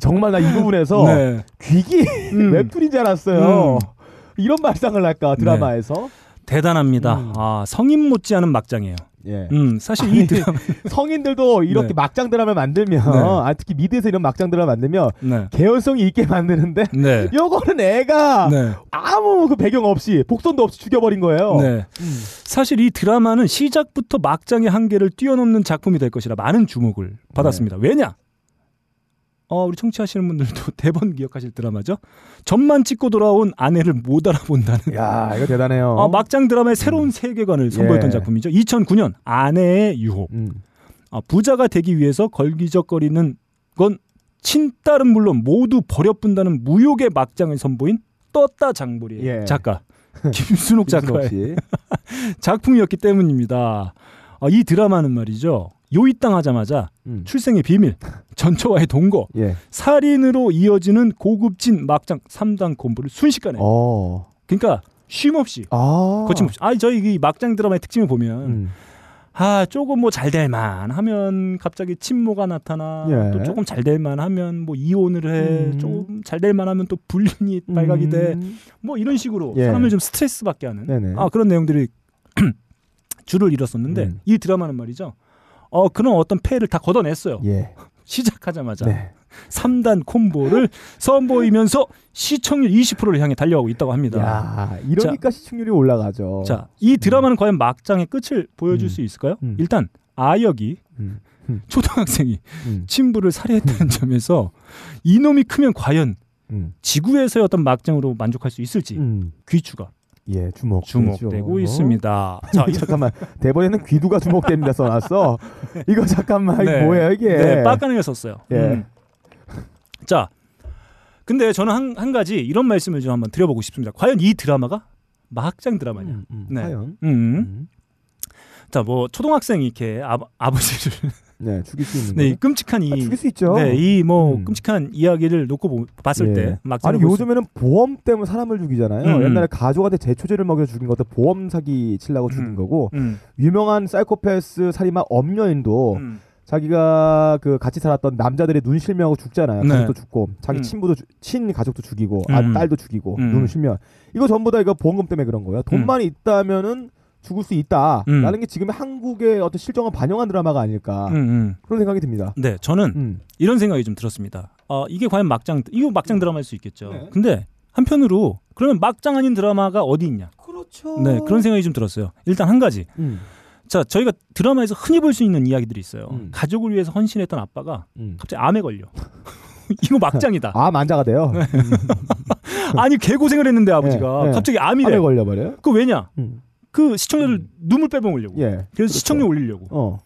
정말 나 이 부분에서 네. 귀기 음. 웹툰인 줄 알았어요. 음. 이런 발상을 할까 드라마에서. 대단합니다. 음. 아, 성인 못지않은 막장이에요. 예. 음, 사실 이 아니, 드라마 성인들도 이렇게 네. 막장 드라마를 만들면 네. 아, 특히 미드에서 이런 막장 드라마 만들면 네. 개연성이 있게 만드는데 네. <laughs> 요거는 애가 네. 아무 그 배경 없이 복선도 없이 죽여버린 거예요. 네. 사실 이 드라마는 시작부터 막장의 한계를 뛰어넘는 작품이 될 것이라 많은 주목을 받았습니다. 왜냐? 어, 우리 청취하시는 분들도 <laughs> 대번 기억하실 드라마죠. 점만 찍고 돌아온 아내를 못 알아본다는 야 이거 대단해요. 어, 막장 드라마의 새로운 세계관을 선보였던 예. 작품이죠. 2009년 아내의 유혹. 음. 아, 부자가 되기 위해서 걸기적거리는 건 친딸은 물론 모두 버려뿐다는 무욕의 막장을 선보인 떴다 장보리의 예. 작가 <laughs> 김순옥 작가의 씨. <laughs> 작품이었기 때문입니다. 아, 이 드라마는 말이죠. 요입당 하자마자 음. 출생의 비밀, <laughs> 전처와의 동거, 예. 살인으로 이어지는 고급진 막장 3단 콤보를 순식간에 어. 그러니까 쉼 없이 아. 거침없이 아 저희 이 막장 드라마의 특징을 보면 음. 아 조금 뭐 잘 될 만 하면 갑자기 친모가 나타나 예. 또 조금 잘 될 만 하면 뭐 이혼을 해 음. 조금 잘 될 만 하면 또 불륜이 발각이 돼 음. 뭐 이런 식으로 예. 사람을 좀 스트레스 받게 하는 네네. 아 그런 내용들이 <clears throat> 줄을 잃었었는데 음. 이 드라마는 말이죠 어 그런 어떤 폐해를 다 걷어냈어요 예. <laughs> 시작하자마자 네. 3단 콤보를 선보이면서 시청률 20%를 향해 달려가고 있다고 합니다. 야 이러니까 시청률이 올라가죠. 자, 이 드라마는 과연 막장의 끝을 보여줄 음. 수 있을까요? 음. 일단 아역이 음. 음. 초등학생이 음. 친부를 살해했다는 점에서 이놈이 크면 과연 음. 지구에서의 어떤 막장으로 만족할 수 있을지 음. 귀추가 예, 주목. 주목되고 있습니다. <laughs> 자, 이- 잠깐만. 대본에는 귀두가 주목됩니다 써놨어. 이거 잠깐만 네. 뭐예요 이게? 네, 빡가능을 썼어요. 예. 음. 자, 근데 저는 한, 한 가지 이런 말씀을 좀 한번 드려보고 싶습니다. 과연 이 드라마가 막장 드라마냐? 음, 음, 네. 과연. 음. 음. 자, 뭐 초등학생이 이렇게 아, 아버지를 네, 죽일 수 있는 네, 이 거. 끔찍한 이 아, 죽일 수 있죠. 네, 이뭐 음. 끔찍한 이야기를 놓고 보- 봤을 예. 때 막장 아니 요즘에는 보험 때문에 사람을 죽이잖아요. 음. 옛날에 가족한테 제초제를 먹여 죽인 것도 보험 사기 치려고 죽인 음. 거고 음, 유명한 사이코패스 살인마 엄여인도 음, 자기가 그 같이 살았던 남자들의 눈 실명하고 죽잖아요. 네. 가족도 죽고 자기 음. 친부도 주- 친 가족도 죽이고 아, 음. 딸도 죽이고 음. 눈 실명 이거 전부 다 이거 보험금 때문에 그런 거예요. 돈만 있다면은 죽을 수 있다라는 음. 게 지금의 한국의 어떤 실정을 반영한 드라마가 아닐까 음, 음. 그런 생각이 듭니다. 네, 저는 음. 이런 생각이 좀 들었습니다. 어, 이게 과연 막장 이거 막장 드라마일 수 있겠죠. 네. 근데 한편으로 그러면 막장 아닌 드라마가 어디 있냐? 그렇죠. 네, 그런 생각이 좀 들었어요. 일단 한 가지. 음. 자, 저희가 드라마에서 흔히 볼 수 있는 이야기들이 있어요. 음. 가족을 위해서 헌신했던 아빠가 음. 갑자기 암에 걸려. <laughs> 이거 막장이다. <laughs> 아 만자가 돼요. <laughs> 아니 개고생을 했는데 아버지가 네, 네. 갑자기 암이래. 암에 걸려버려요. 그 왜냐? 음. 그 시청자들 눈물 빼먹으려고. 예. 그래서 그렇죠. 시청률 올리려고. 어.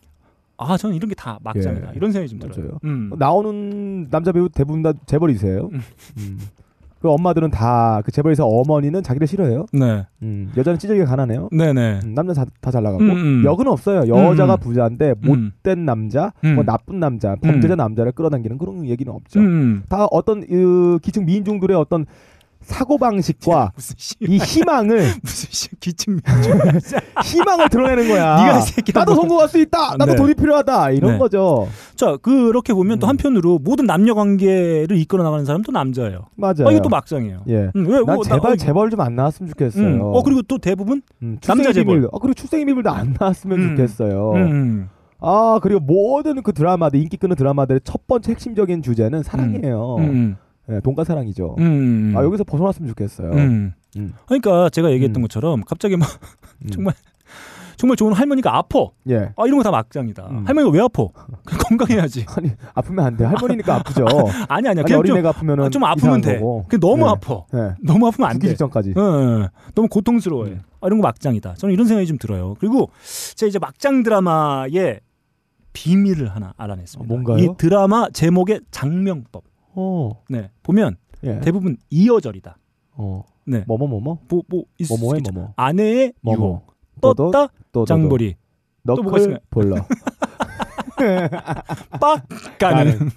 아, 저는 이런 게 다 막장이다. 예. 이런 생각이 좀 들어요. 음. 나오는 남자 배우 대부분 다 재벌이세요. 음. 음. 그 엄마들은 다 그 재벌에서 어머니는 자기를 싫어해요. 네. 음. 여자는 찌질하게 가난해요. 네네. 음, 남자 다잘 나가고 음, 음. 역은 없어요. 여자가 음. 부자인데 음. 못된 남자, 음. 뭐 나쁜 남자, 범죄자 남자를 끌어당기는 그런 얘기는 없죠. 음. 다 어떤 그 기층 민중들의 어떤 사고 방식과 <laughs> 무슨 씨. 이 희망을 <laughs> 무슨 씨 기침. <laughs> 희망을 드러내는 거야. 네가 이 새끼야, 나도 뭐. 성공할 수 있다. 나도 네. 돈이 필요하다. 이런 네. 거죠. 자, 그렇게 보면 또 음. 한편으로 모든 남녀 관계를 이끌어 나가는 사람도 남자예요. 맞아요. 아, 이게 또 막장이에요. 예. 음, 왜, 난 뭐, 제발 나, 어, 재벌 좀 안 나왔으면 좋겠어요. 음. 어 그리고 또 대부분 음, 남자 재벌. 아 그리고 출생의 비밀도 안 나왔으면 음. 좋겠어요. 음. 아 그리고 모든 그 드라마들 인기 끄는 드라마들의 첫 번째 핵심적인 주제는 사랑이에요. 음. 예, 돈과 사랑이죠. 음. 아 여기서 벗어났으면 좋겠어요. 음. 음. 그러니까 제가 얘기했던 음. 것처럼 갑자기 막 음. 정말 정말 좋은 할머니가 아파. 예. 아 이런 거 다 막장이다. 음. 할머니가 왜? 그냥 건강해야지. <laughs> 아니 아프면 안 돼. 할머니니까 아프죠. <laughs> 아니 아니야. 아니, 그냥 좀, 어린애가 아프면은 좀 아프면 돼. 거고. 그 너무 네. 아파. 예. 너무 아프면 안 돼. 직전까지. 어, 어, 너무 고통스러워해. 음. 아, 이런 거 막장이다. 저는 이런 생각이 좀 들어요. 그리고 제가 이제 막장 드라마의 비밀을 하나 알아냈습니다. 어, 뭔가요? 이 드라마 제목의 장명법. 어. 네, 보면 예. 대부분 이어절이다. 어. 네, 뭐뭐 뭐뭐. 뭐, 뭐 있을 뭐뭐해, 수 있죠. 뭐뭐. 아내의 뭐뭐. 유혹, 떴다 장보리, 또 뭐가 있으면- 볼러. <laughs> 빡 가는.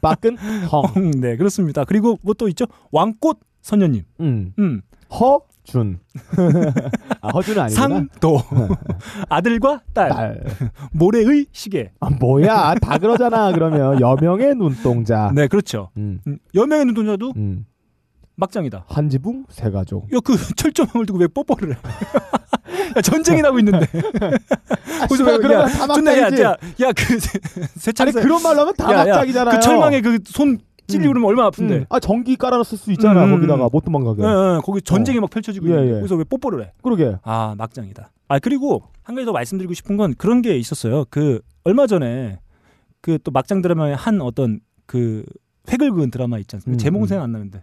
빠끈 헝. <laughs> 네, 그렇습니다. 그리고 뭐 또 있죠? 왕꽃 선녀님, 음. 음, 허 준. <laughs> 아 허준은 아니구나. 상도, <laughs> 아들과 딸, 딸. 모래의 시계. 아, 뭐야 다 그러잖아 그러면 여명의 눈동자. 네, 그렇죠. 음. 음, 여명의 눈동자도 음. 막장이다. 한 지붕 세 가족. 야, 그 <laughs> 철조망을 두고 왜 뽀뽀를 해? 야, 전쟁이 나고 있는데. 거기서 왜- 그러면 야, 다 존나 야, 막장이지. 야, 야, 그 세찬사 그런 말로 하면 다 막장이잖아요. 그 철망에 그 손 찔리고 그러면 얼마나 아픈데. 음. 아 전기 깔아놨을 수 있잖아 음. 거기다가 못 도망가게. 예, 예, 거기 전쟁이 막 펼쳐지고 예, 있는데 예. 거기서 왜 뽀뽀를 해? 그러게. 아 막장이다. 아 그리고 한 가지 더 말씀드리고 싶은 건 그런 게 있었어요. 그 얼마 전에 그 또 막장 드라마의 한 어떤 그 획을 그은 드라마 있지 않습니까? 음, 제목은 음. 생각 안 나는데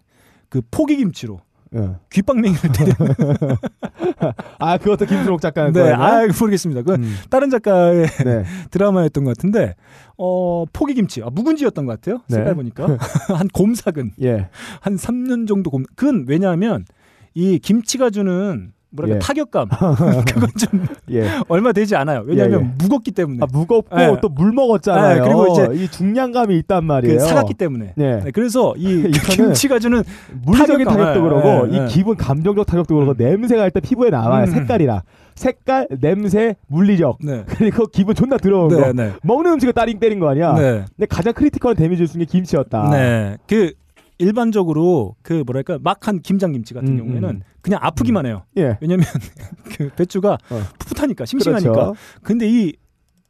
그 포기 김치로 예. 귓방맹이를 때려. <laughs> 아 그것도 김수록 작가의 네, 거예요? 아 모르겠습니다. 그 음. 다른 작가의 네. <laughs> 드라마였던 것 같은데 어 포기 김치 아 묵은지였던 것 같아요. 네. 색깔 보니까 <laughs> 한 곰삭은 예. 한 3년 정도 곰. 그건 왜냐하면 이 김치가 주는 뭐랄까 예. 타격감 <laughs> 그건 좀 예. 얼마 되지 않아요. 왜냐하면 예, 예. 무겁기 때문에. 아 무겁고 예. 또물 먹었잖아요. 예, 그리고 이제 이 중량감이 있단 말이에요. 그 사갔기 때문에. 네. 네, 그래서 이 <laughs> 김치가 주는 물리적인. 타격도 예, 그러고 예, 이 예. 기분 감정적 타격도 그러고 냄새가 일단 피부에 나와요. 음. 색깔이랑 색깔, 냄새, 물리적 네. <laughs> 그리고 기분 존나 들어온 네, 거. 네. 먹는 음식을 따링 때린 거 아니야. 네. 근데 가장 critical한 damage 를 준 게 김치였다. 네. 그 일반적으로 그 뭐랄까 막한 김장김치 같은 음, 경우에는 음. 그냥 아프기만 해요. 예. 왜냐면 <laughs> 그 배추가 어. 풋풋하니까 싱싱하니까. 그렇죠. 근데 이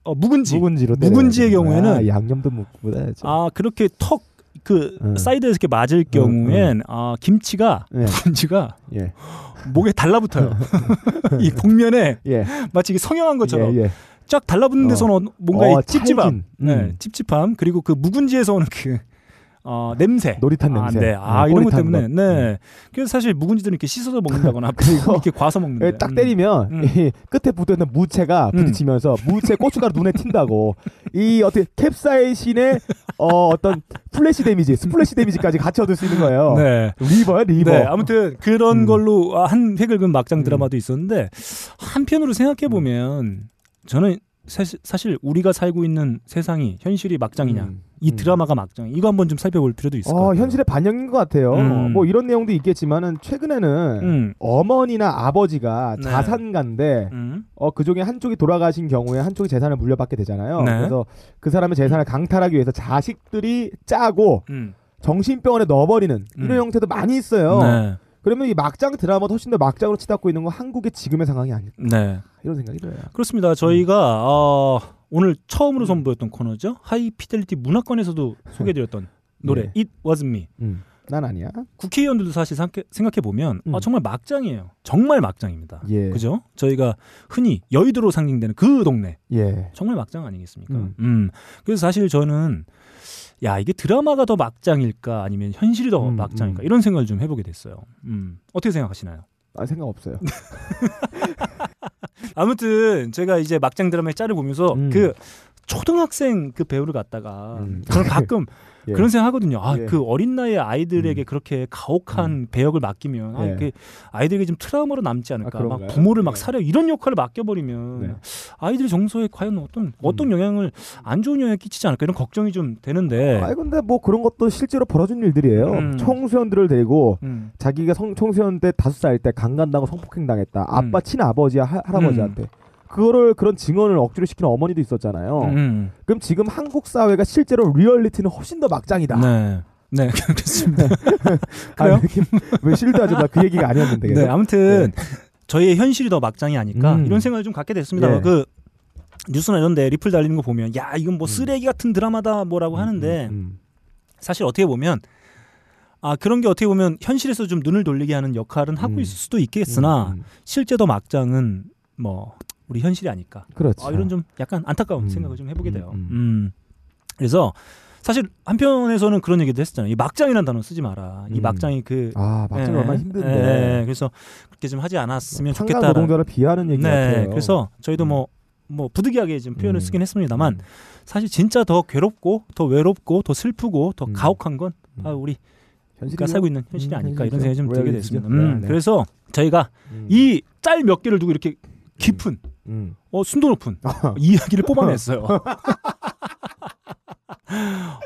어, 묵은지 묵은지로 묵은지의. 경우에는 아, 양념도 묻어야죠. 아 그렇게 턱그 음. 사이드에서 이렇게 맞을 경우엔 아 김치가 예. 묵은지가 예. 목에 달라붙어요. <laughs> 이 복면에 예. 마치 성형한 것처럼 예, 예. 쫙 달라붙는 데서는 뭔가 어, 이 찝찝함. 네, 음. 찝찝함 그리고 그 묵은지에서 오는 그 어, 냄새, 노릿한 아, 냄새. 네, 아 어, 이런 것 때문에, 것. 음. 네. 그래서 사실 묵은지들은 이렇게 씻어서 먹는다거나 <laughs> 그리고 <laughs> 이렇게 과서 먹는데, 예, 딱 음. 때리면 음. 이 끝에 붙어 있는 무채가 음. 부딪히면서 무채 고춧가루 눈에 튄다고 이 어떻게 캡사이신의 어, 어떤 flash damage, splash damage까지 같이 얻을 수 있는 거예요. 네. 리버요, 리버. 네, 아무튼 그런 음. 걸로 아, 한 획을 그은 막장 드라마도 있었는데 한편으로 생각해 보면 저는 사실, 우리가 살고 있는 세상이 현실이 막장이냐, 음. 이 음. 드라마가 막장, 이거 한번 좀 살펴볼 필요도 있을 것 어, 같아요. 현실의 반영인 것 같아요. 음. 뭐 이런 내용도 있겠지만은 최근에는 음. 어머니나 아버지가 네. 자산가인데 음. 어, 그 중에 한쪽이 돌아가신 경우에 한쪽이 재산을 물려받게 되잖아요. 네. 그래서 그 사람의 재산을 강탈하기 위해서 자식들이 짜고 음. 정신병원에 넣어버리는 이런 음. 형태도 많이 있어요. 네. 그러면 이 막장 드라마도 훨씬 더 막장으로 치닫고 있는 건 한국의 지금의 상황이 아닐까 네. 이런 생각이 들어요. 그렇습니다. 저희가 어, 오늘 처음으로 선보였던 코너죠. 하이피델리티 문화권에서도 소개드렸던 노래 네. It Was Me. 음, 난 아니야. 국회의원들도 사실 생각해 보면 음. 아, 정말 막장이에요. 정말 막장입니다. 예. 그죠? 저희가 흔히 여의도로 상징되는 그 동네 예. 정말 막장 아니겠습니까? 음. 음. 그래서 사실 저는 야 이게 드라마가 더 막장일까 아니면 현실이 더 음, 막장일까 음. 이런 생각을 좀 해보게 됐어요. 음. 어떻게 생각하시나요? 아 생각 없어요. <laughs> 아무튼 제가 이제 막장 드라마의 짤을 보면서 음. 그 초등학생 그 배우를 갖다가 음. 저는 가끔 <laughs> 예. 그런 생각 하거든요. 아, 예. 그 어린 나이의 아이들에게 음. 그렇게 가혹한 배역을 맡기면 아, 예. 그 아이들에게 좀 트라우마로 남지 않을까. 아, 막? 부모를 막 예. 사려 이런 역할을 맡겨버리면 네. 아이들의 정서에 과연 어떤 어떤 영향을 안 좋은 영향을 끼치지 않을까 이런 걱정이 좀 되는데. 아이 근데 뭐 그런 것도 실제로 벌어진 일들이에요. 음. 청소년들을 데리고 음. 자기가 성, 청소년 때 다섯 살 때 강간당하고 성폭행 당했다. 아빠 음. 친아버지야 하, 할아버지한테. 그거를 그런 증언을 억지로 시키는 어머니도 있었잖아요. 음. 그럼 지금 한국 사회가 실제로 리얼리티는 훨씬 더 막장이다. 네. 네, <laughs> 그렇습니다. <laughs> 아, 그래요? 이렇게 왜 실드하죠? 나 그 얘기가 아니었는데. 네, 계속. 아무튼 저희의 현실이 더 막장이 아닐까 음. 이런 생각을 좀 갖게 됐습니다. 예. 그 뉴스나 이런데 리플 달리는 거 보면 야 이건 뭐 음. 쓰레기 같은 드라마다 뭐라고 음, 하는데 음, 사실 어떻게 보면 아 그런 게 어떻게 보면 현실에서 좀 눈을 돌리게 하는 역할은 하고 음. 있을 수도 있겠으나 음, 음. 실제 더 막장은 뭐 우리 현실이 아닐까. 그렇죠. 아, 이런 좀 약간 안타까운 음. 생각을 좀 해보게 돼요. 음, 음, 음. 그래서 사실 한편에서는 그런 얘기도 했었잖아요. 이 막장이라는 단어 쓰지 마라. 이 음. 막장이 그 아 막장이 예, 얼마나 예, 힘든데. 그래서 그렇게 좀 하지 않았으면 좋겠다. 노동자를 비하는 얘기 네, 같아요. 그래서 저희도 음. 뭐, 뭐 부득이하게 좀 표현을 음. 쓰긴 했습니다만 음. 사실 진짜 더 괴롭고 더 외롭고 더 슬프고 더 음. 가혹한 건 음. 아, 우리 현실이죠? 가 살고 있는 현실이 음, 아닐까 이런. 생각이 좀 들게. 됐습니다. 음, 네, 네. 그래서 저희가 음. 이짤 몇 개를 두고 이렇게 깊은 음. 어, 순도 높은 <laughs> 이야기를 뽑아냈어요. <laughs>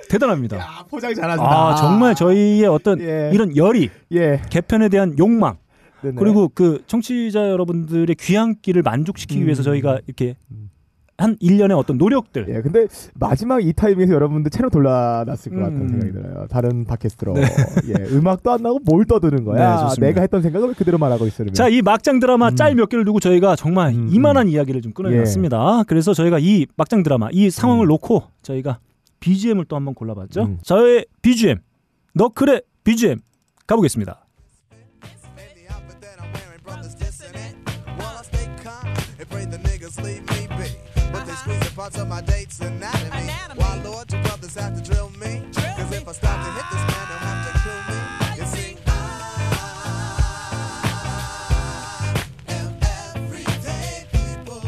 대단합니다. 야, 포장 잘하신다. 아 정말 저희의 어떤 예. 이런 열의 예. 개편에 대한 욕망 네네. 그리고 그 청취자 여러분들의 귀향길을 만족시키기 음. 위해서 저희가 이렇게 음. 한 일련의 어떤 노력들. 예, 근데 마지막 이 타이밍에서 여러분들 채널 돌려놨을 것 같은 음. 생각이 들어요. 다른 팟캐스트로. 네. <laughs> 예, 음악도 안 나고 뭘 떠드는 거야. 네. 내가 했던 생각을 그대로 말하고 있으면. 자, 이 막장 드라마 음. 짤몇 개를 두고 저희가 정말 음, 이만한 이야기를 좀 끊어냈습니다. 그래서 저희가 이 막장 드라마, 이 상황을 놓고 저희가 BGM을 또 한번 골라봤죠. 음. 저의 BGM, 너클의 BGM 가보겠습니다. Parts of my date's anatomy. Why, Lord, you brothers have to drill me? Cause if I stop to hit this man, they'll have to kill me. You see, I am everyday people.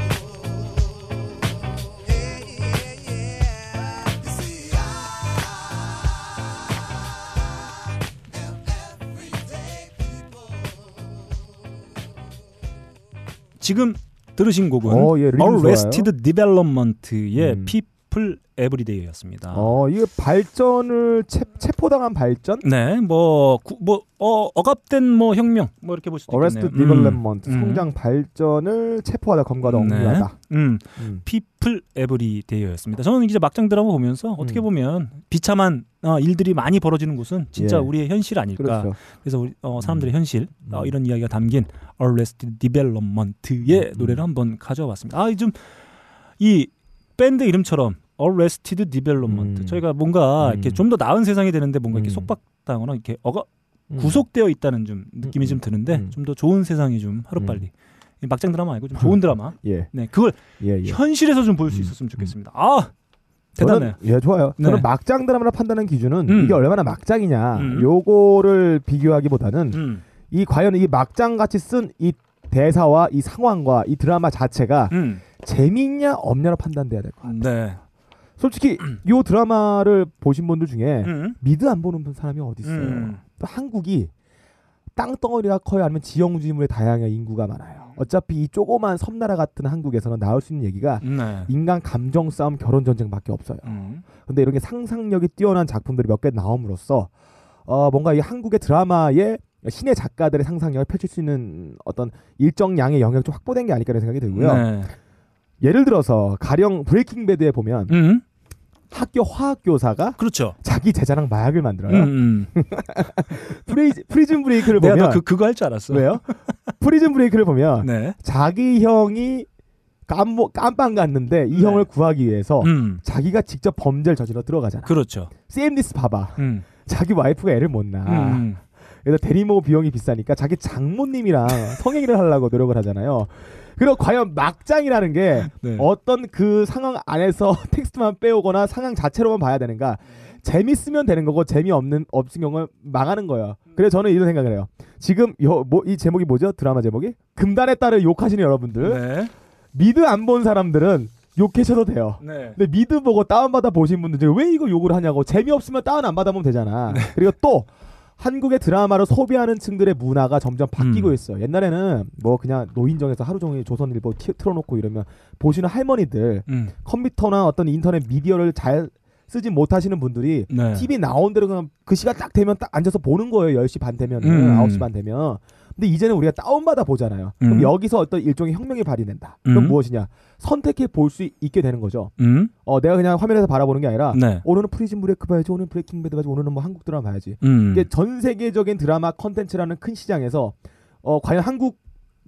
Yeah, yeah, yeah. You see, I am everyday people. 지금 들으신 곡은 어, 예, Arrested Development의 음. People Everyday였습니다. 어, 이게 발전을 체, 체포당한 발전? 네, 뭐, 구, 뭐, 어, 억압된 뭐 혁명, 뭐 이렇게 볼 수도 Arrested 있겠네요. Development, 음. 성장 발전을 체포하다 검거하다 억류하다. 음, 음. People Everyday였습니다. 저는 이제 막장 드라마 보면서 어떻게 음. 보면 비참한 어, 일들이 많이 벌어지는 곳은 진짜 예. 우리의 현실 아닐까. 그렇죠. 래서 우리 어, 사람들의 현실 어, 음. 이런 이야기가 담긴 Arrested Development의 음. 노래를 한번 가져와봤습니다. 아, 좀 이 밴드 이름처럼 Arrested Development 음. 저희가 뭔가 음. 이렇게 좀 더 나은 세상이 되는데 뭔가 이렇게 음. 속박당하거나 이렇게 어가 음. 구속되어 있다는 좀 느낌이 음. 좀 드는데 음. 좀더 좋은 세상이 좀 하루빨리 이 막장 드라마 아니고 좀 <laughs> 좋은 드라마 예, 네 그걸 예, 예. 현실에서 좀 볼수 음. 있었으면 좋겠습니다. 아 대단해. 저는, 예, 좋아요. 네. 저는 막장 드라마를 판단하는 기준은 음. 이게 얼마나 막장이냐, 음. 요거를 비교하기보다는 음, 이 과연 이 막장 같이 쓴 이 대사와 이 상황과 이 드라마 자체가 음, 재미있냐 없냐로 판단돼야 될 것 같아요. 네, 솔직히 요 드라마를 보신 분들 중에 음, 미드 안 보는 사람이 어디 있어요? 음. 또 한국이 땅덩어리가 커요, 아니면 지형지물의 다양한 인구가 많아요. 어차피 이 조그만 섬나라 같은 한국에서는 나올 수 있는 얘기가 네, 인간 감정 싸움, 결혼 전쟁밖에 없어요. 음, 근데 이런 게 상상력이 뛰어난 작품들이 몇 개 나옴으로써 어 뭔가 이 한국의 드라마의 scene의 작가들의 상상력을 펼칠 수 있는 어떤 일정 양의 영역이 좀 확보된 게 아닐까라는 생각이 들고요. 네, 예를 들어서 가령 Breaking Bad에 보면 음, 학교 화학 교사가 그렇죠. 자기 제자랑 마약을 만들어요. 음, 음. <laughs> Pri, Prison Break를 내가 보면 더 그, 그거 할 줄 알았어. 왜요? Prison Break를 보면 네, 자기 형이 깜, 깜빵 갔는데 이 네. 형을 구하기 위해서 음, 자기가 직접 범죄를 저질러 들어가잖아. 그렇죠. Shameless 봐봐. 음, 자기 와이프가 애를 못 낳아. 음, 그래서 대리모 비용이 비싸니까 자기 장모님이랑 성행위를 하려고 노력을 하잖아요. 그리고 과연 막장이라는 게 네. 어떤 그 상황 안에서 <laughs> 텍스트만 빼오거나 상황 자체로만 봐야 되는가? 재밌으면 되는 거고 재미없는 없은 경우는 망하는 거예요. 그래서 저는 이런 생각을 해요. 지금 뭐이 제목이 뭐죠? 드라마 제목이 금단의 딸을 욕하시는 여러분들 네, 미드 안 본 사람들은 욕해셔도 돼요. 네, 근데 미드 보고 다운받아 보신 분들 중에 왜 이거 욕을 하냐고 재미없으면 다운 안 받아보면 되잖아. 그리고 또 한국의 드라마를 소비하는 층들의 문화가 점점 바뀌고 음. 있어요. 옛날에는 뭐 그냥 노인정에서 하루 종일 조선일보 티- 틀어놓고 이러면 보시는 할머니들 음, 컴퓨터나 어떤 인터넷 미디어를 잘 쓰지 못하시는 분들이 네, TV 나온 대로 그냥 그 시간 딱 되면 딱 앉아서 보는 거예요. 10시 반 되면 음. 은 9시 반 되면. 근데 이제는 우리가 다운받아 보잖아요. 그럼 음. 여기서 어떤 일종의 혁명이 발휘된다. 그럼 음. 무엇이냐? 선택해 볼 수 있게 되는 거죠. 음, 어, 내가 그냥 화면에서 바라보는 게 아니라 네, 오늘은 Prison Break 봐야지, 오늘은 Breaking Bad 봐야지, 오늘은 뭐 한국 드라마 봐야지. 음, 이게 전 세계적인 드라마 컨텐츠라는 큰 시장에서 어, 과연 한국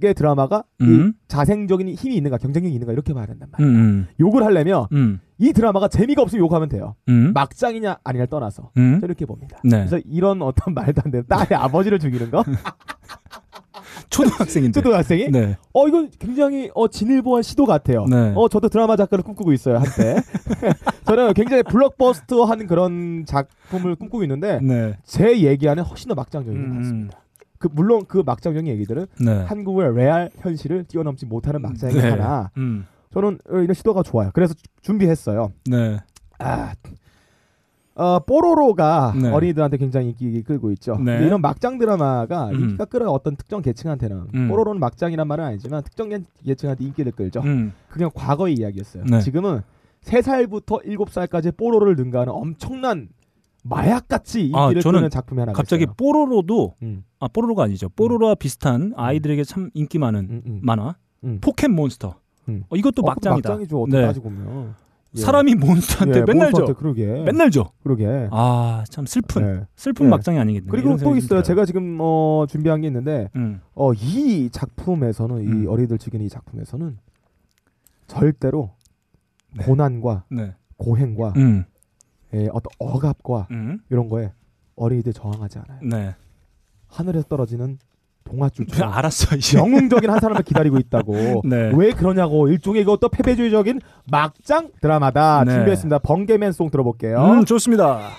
의 드라마가 이 음, 자생적인 힘이 있는가, 경쟁력이 있는가 이렇게 봐야 된단 말이에요. 음, 욕을 하려면 음, 이 드라마가 재미가 없으면 욕하면 돼요. 음, 막장이냐 아니냐를 떠나서 음, 이렇게 봅니다. 네, 그래서 이런 어떤 말도 안 되는 딸의 아버지를 죽이는 거 <laughs> 초등학생인데. 초등학생이 네, 어 이건 굉장히 어 진일보한 시도 같아요. 네. 어 저도 드라마 작가를 꿈꾸고 있어요 한때. <laughs> 저는 굉장히 블록버스터 한 그런 작품을 꿈꾸고 있는데 네, 제 얘기하는 훨씬 더 막장적인 것 음, 같습니다. 그 물론 그 막장적인 얘기들은 네, 한국의 레알 현실을 뛰어넘지 못하는 막장이 네. 하나. 음, 저는 어, 이런 시도가 좋아요. 그래서 주- 준비했어요. 네, 아, 어, 뽀로로가 네. 어린이들한테 굉장히 인기 끌고 있죠. 네. 이런 막장 드라마가 음. 인기가 끌어 어떤 특정 계층한테는 음. 뽀로로는 막장이란 말은 아니지만 특정 계- 계층한테 인기를 끌죠. 음, 그냥 과거의 이야기였어요. 네. 지금은 3살부터 7살까지 뽀로로를 능가하는 엄청난 마약같이 아, 인기를 저는 끄는 작품이 하나 갑자기 있어요. 뽀로로도 음, 아 뽀로로가 아니죠. 뽀로로와 비슷한 아이들에게 참 인기 많은 음, 음. 만화 음. 포켓몬스터. 음. 어, 이것도 어, 막장이다. 막장이죠. 네. 따지고 보면. 예. 사람이 몬스터한테 예, 맨날 몬스터한테 줘. 그러게. 맨날 줘. 그러게. 아, 참 슬픈 네. 슬픈 네. 막장이 아니겠네. 그리고 또 있어요. 들어요. 제가 지금 어, 준비한 게 있는데 음. 어, 이 작품에서는 이 음. 어리들 즐기는 이 작품에서는 절대로 네. 고난과 네. 고행과 음. 예, 어떤 억압과 음. 이런 거에 어린이들 저항하지 않아요. 네. 하늘에서 떨어지는 동화줄처럼 <laughs> 알았어. 이제. 영웅적인 한 사람을 기다리고 있다고. <laughs> 네. 왜 그러냐고 일종의 이것도 패배주의적인 막장 드라마다 네. 준비했습니다. 번개맨송 들어볼게요. 음, 좋습니다.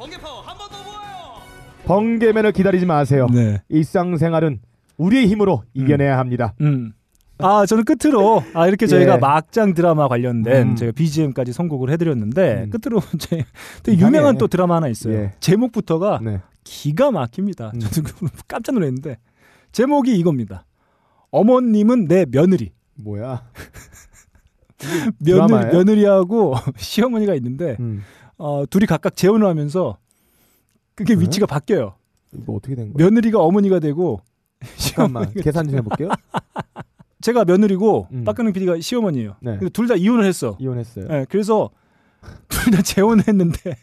번개 파워 한 번 더 모아요 번개맨을 기다리지 마세요. 네. 일상생활은 우리의 힘으로 이겨내야 합니다. 음. 아, 저는 끝으로 아 이렇게 저희가 예. 막장 드라마 관련된 음. 제가 BGM까지 선곡을 해드렸는데 음. 끝으로 <laughs> 제 되게. 유명한 또 드라마 하나 있어요. 예. 제목부터가 네. 기가 막힙니다. 음. 저도 <laughs> 깜짝 놀랐는데 제목이 이겁니다. 어머님은 내 며느리. 뭐야? 며느리? 며느리하고 <laughs> 시어머니가 있는데 음. 어, 둘이 각각 재혼을 하면서 그게 네? 위치가 바뀌어요. 이거 어떻게 된 거야? 며느리가 어머니가 되고 <laughs> 잠깐만 계산 좀 해볼게요. <laughs> 제가 며느리고 음. 박근홍 PD가 시어머니예요. 네. 둘다 이혼을 했어. 이혼했어요. 네, 그래서 <laughs> 둘 다 재혼을 했는데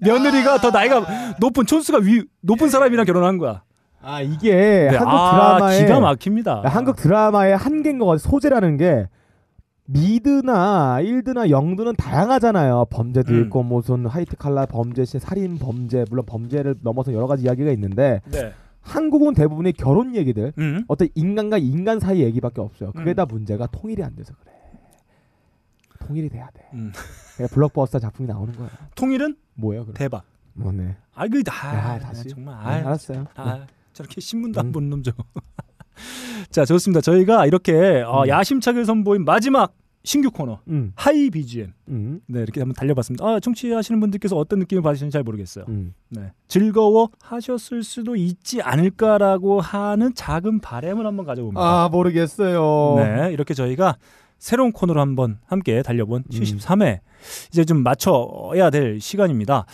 며느리가 더 나이가 높은 촌수가 위, 높은 사람이랑 결혼한 거야. 아 이게 네, 한국 아, 드라마의 기가 막힙니다. 한국 드라마의 한계인 것 같아요. 소재라는 게 미드나 일드나 영드는 다양하잖아요. 범죄도 음. 있고 무슨 화이트 칼라 범죄, 시 살인 범죄, 물론 범죄를 넘어서 여러 가지 이야기가 있는데 네. 한국은 대부분의 결혼 얘기들, 음. 어떤 인간과 인간 사이 얘기밖에 없어요. 그게 음. 다 문제가 통일이 안 돼서 그래. 통일이 돼야 돼. 음. 블록버스터 작품이 나오는 거야. 통일은 뭐예요, 그럼? 대박. 뭐네. 아, 그 아, 야, 다시. 정말 네, 아, 알았어요. 아, 저렇게 신문도 안 음. 보는 놈 저거. <laughs> 자, 좋습니다. 저희가 이렇게 어, 음. 야심차게 선보인 마지막 신규 코너 음, 하이 BGM. 음, 네, 이렇게 한번 달려봤습니다. 아, 청취하시는 분들께서 어떤 느낌을 받으시는지 잘 모르겠어요. 음. 네. 즐거워 하셨을 수도 있지 않을까라고 하는 작은 바램을 한번 가져봅니다. 아 모르겠어요. 네, 이렇게 저희가 새로운 코너로 한번 함께 달려본 음. 73회 이제 좀 맞춰야 될 시간입니다.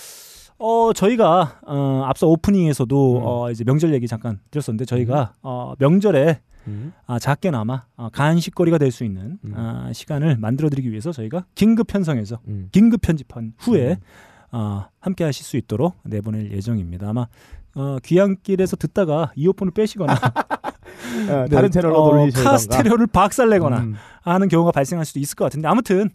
어 저희가 어, 앞서 오프닝에서도 음. 어, 이제 명절 얘기 잠깐 드렸었는데 저희가 어, 명절에 음. 아, 작게나마 어, 간식거리가 될 수 있는 음. 아, 시간을 만들어드리기 위해서 저희가 긴급 편성해서 음. 긴급 편집한 후에 음. 어, 함께 하실 수 있도록 내보낼 예정입니다. 아마 어, 귀향길에서 듣다가 이어폰을 빼시거나 <laughs> 어, 네, 다른 채널로 어, 돌리시던가. 카스테레오를 박살내거나 음. 하는 경우가 발생할 수도 있을 것 같은데 아무튼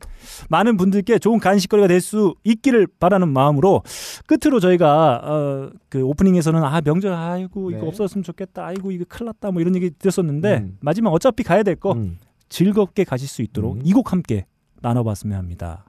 많은 분들께 좋은 간식거리가 될 수 있기를 바라는 마음으로 끝으로 저희가 어, 그 오프닝에서는 아 명절 아이고 이거 네. 없었으면 좋겠다 아이고 이거 큰일 났다 뭐 이런 얘기 드렸었는데 음. 마지막 어차피 가야 될거 음. 즐겁게 가실 수 있도록 음. 이곡 함께 나눠봤으면 합니다.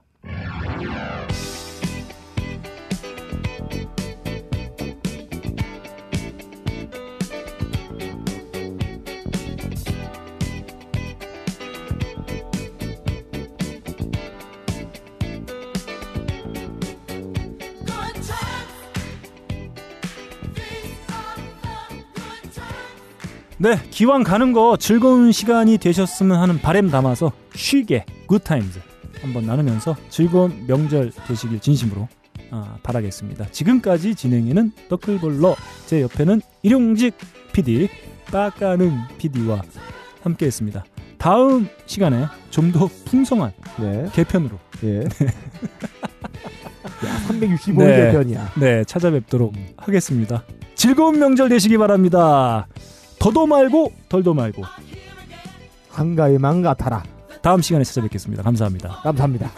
네, 기왕 가는 거 즐거운 시간이 되셨으면 하는 바램 담아서 쉬게 굿타임즈 한번 나누면서 즐거운 명절 되시길 진심으로 아, 바라겠습니다. 지금까지 진행에는 너클볼러 제 옆에는 일용직 PD 빠까는 PD와 함께했습니다. 다음 시간에 좀 더 풍성한 네. 개편으로 예. <laughs> 야, 365일 네. 개편이야. 네 찾아뵙도록 하겠습니다. 즐거운 명절 되시기 바랍니다. 더도 말고 덜도 말고 한가위만 같아라. 다음 시간에 찾아뵙겠습니다. 감사합니다. 감사합니다.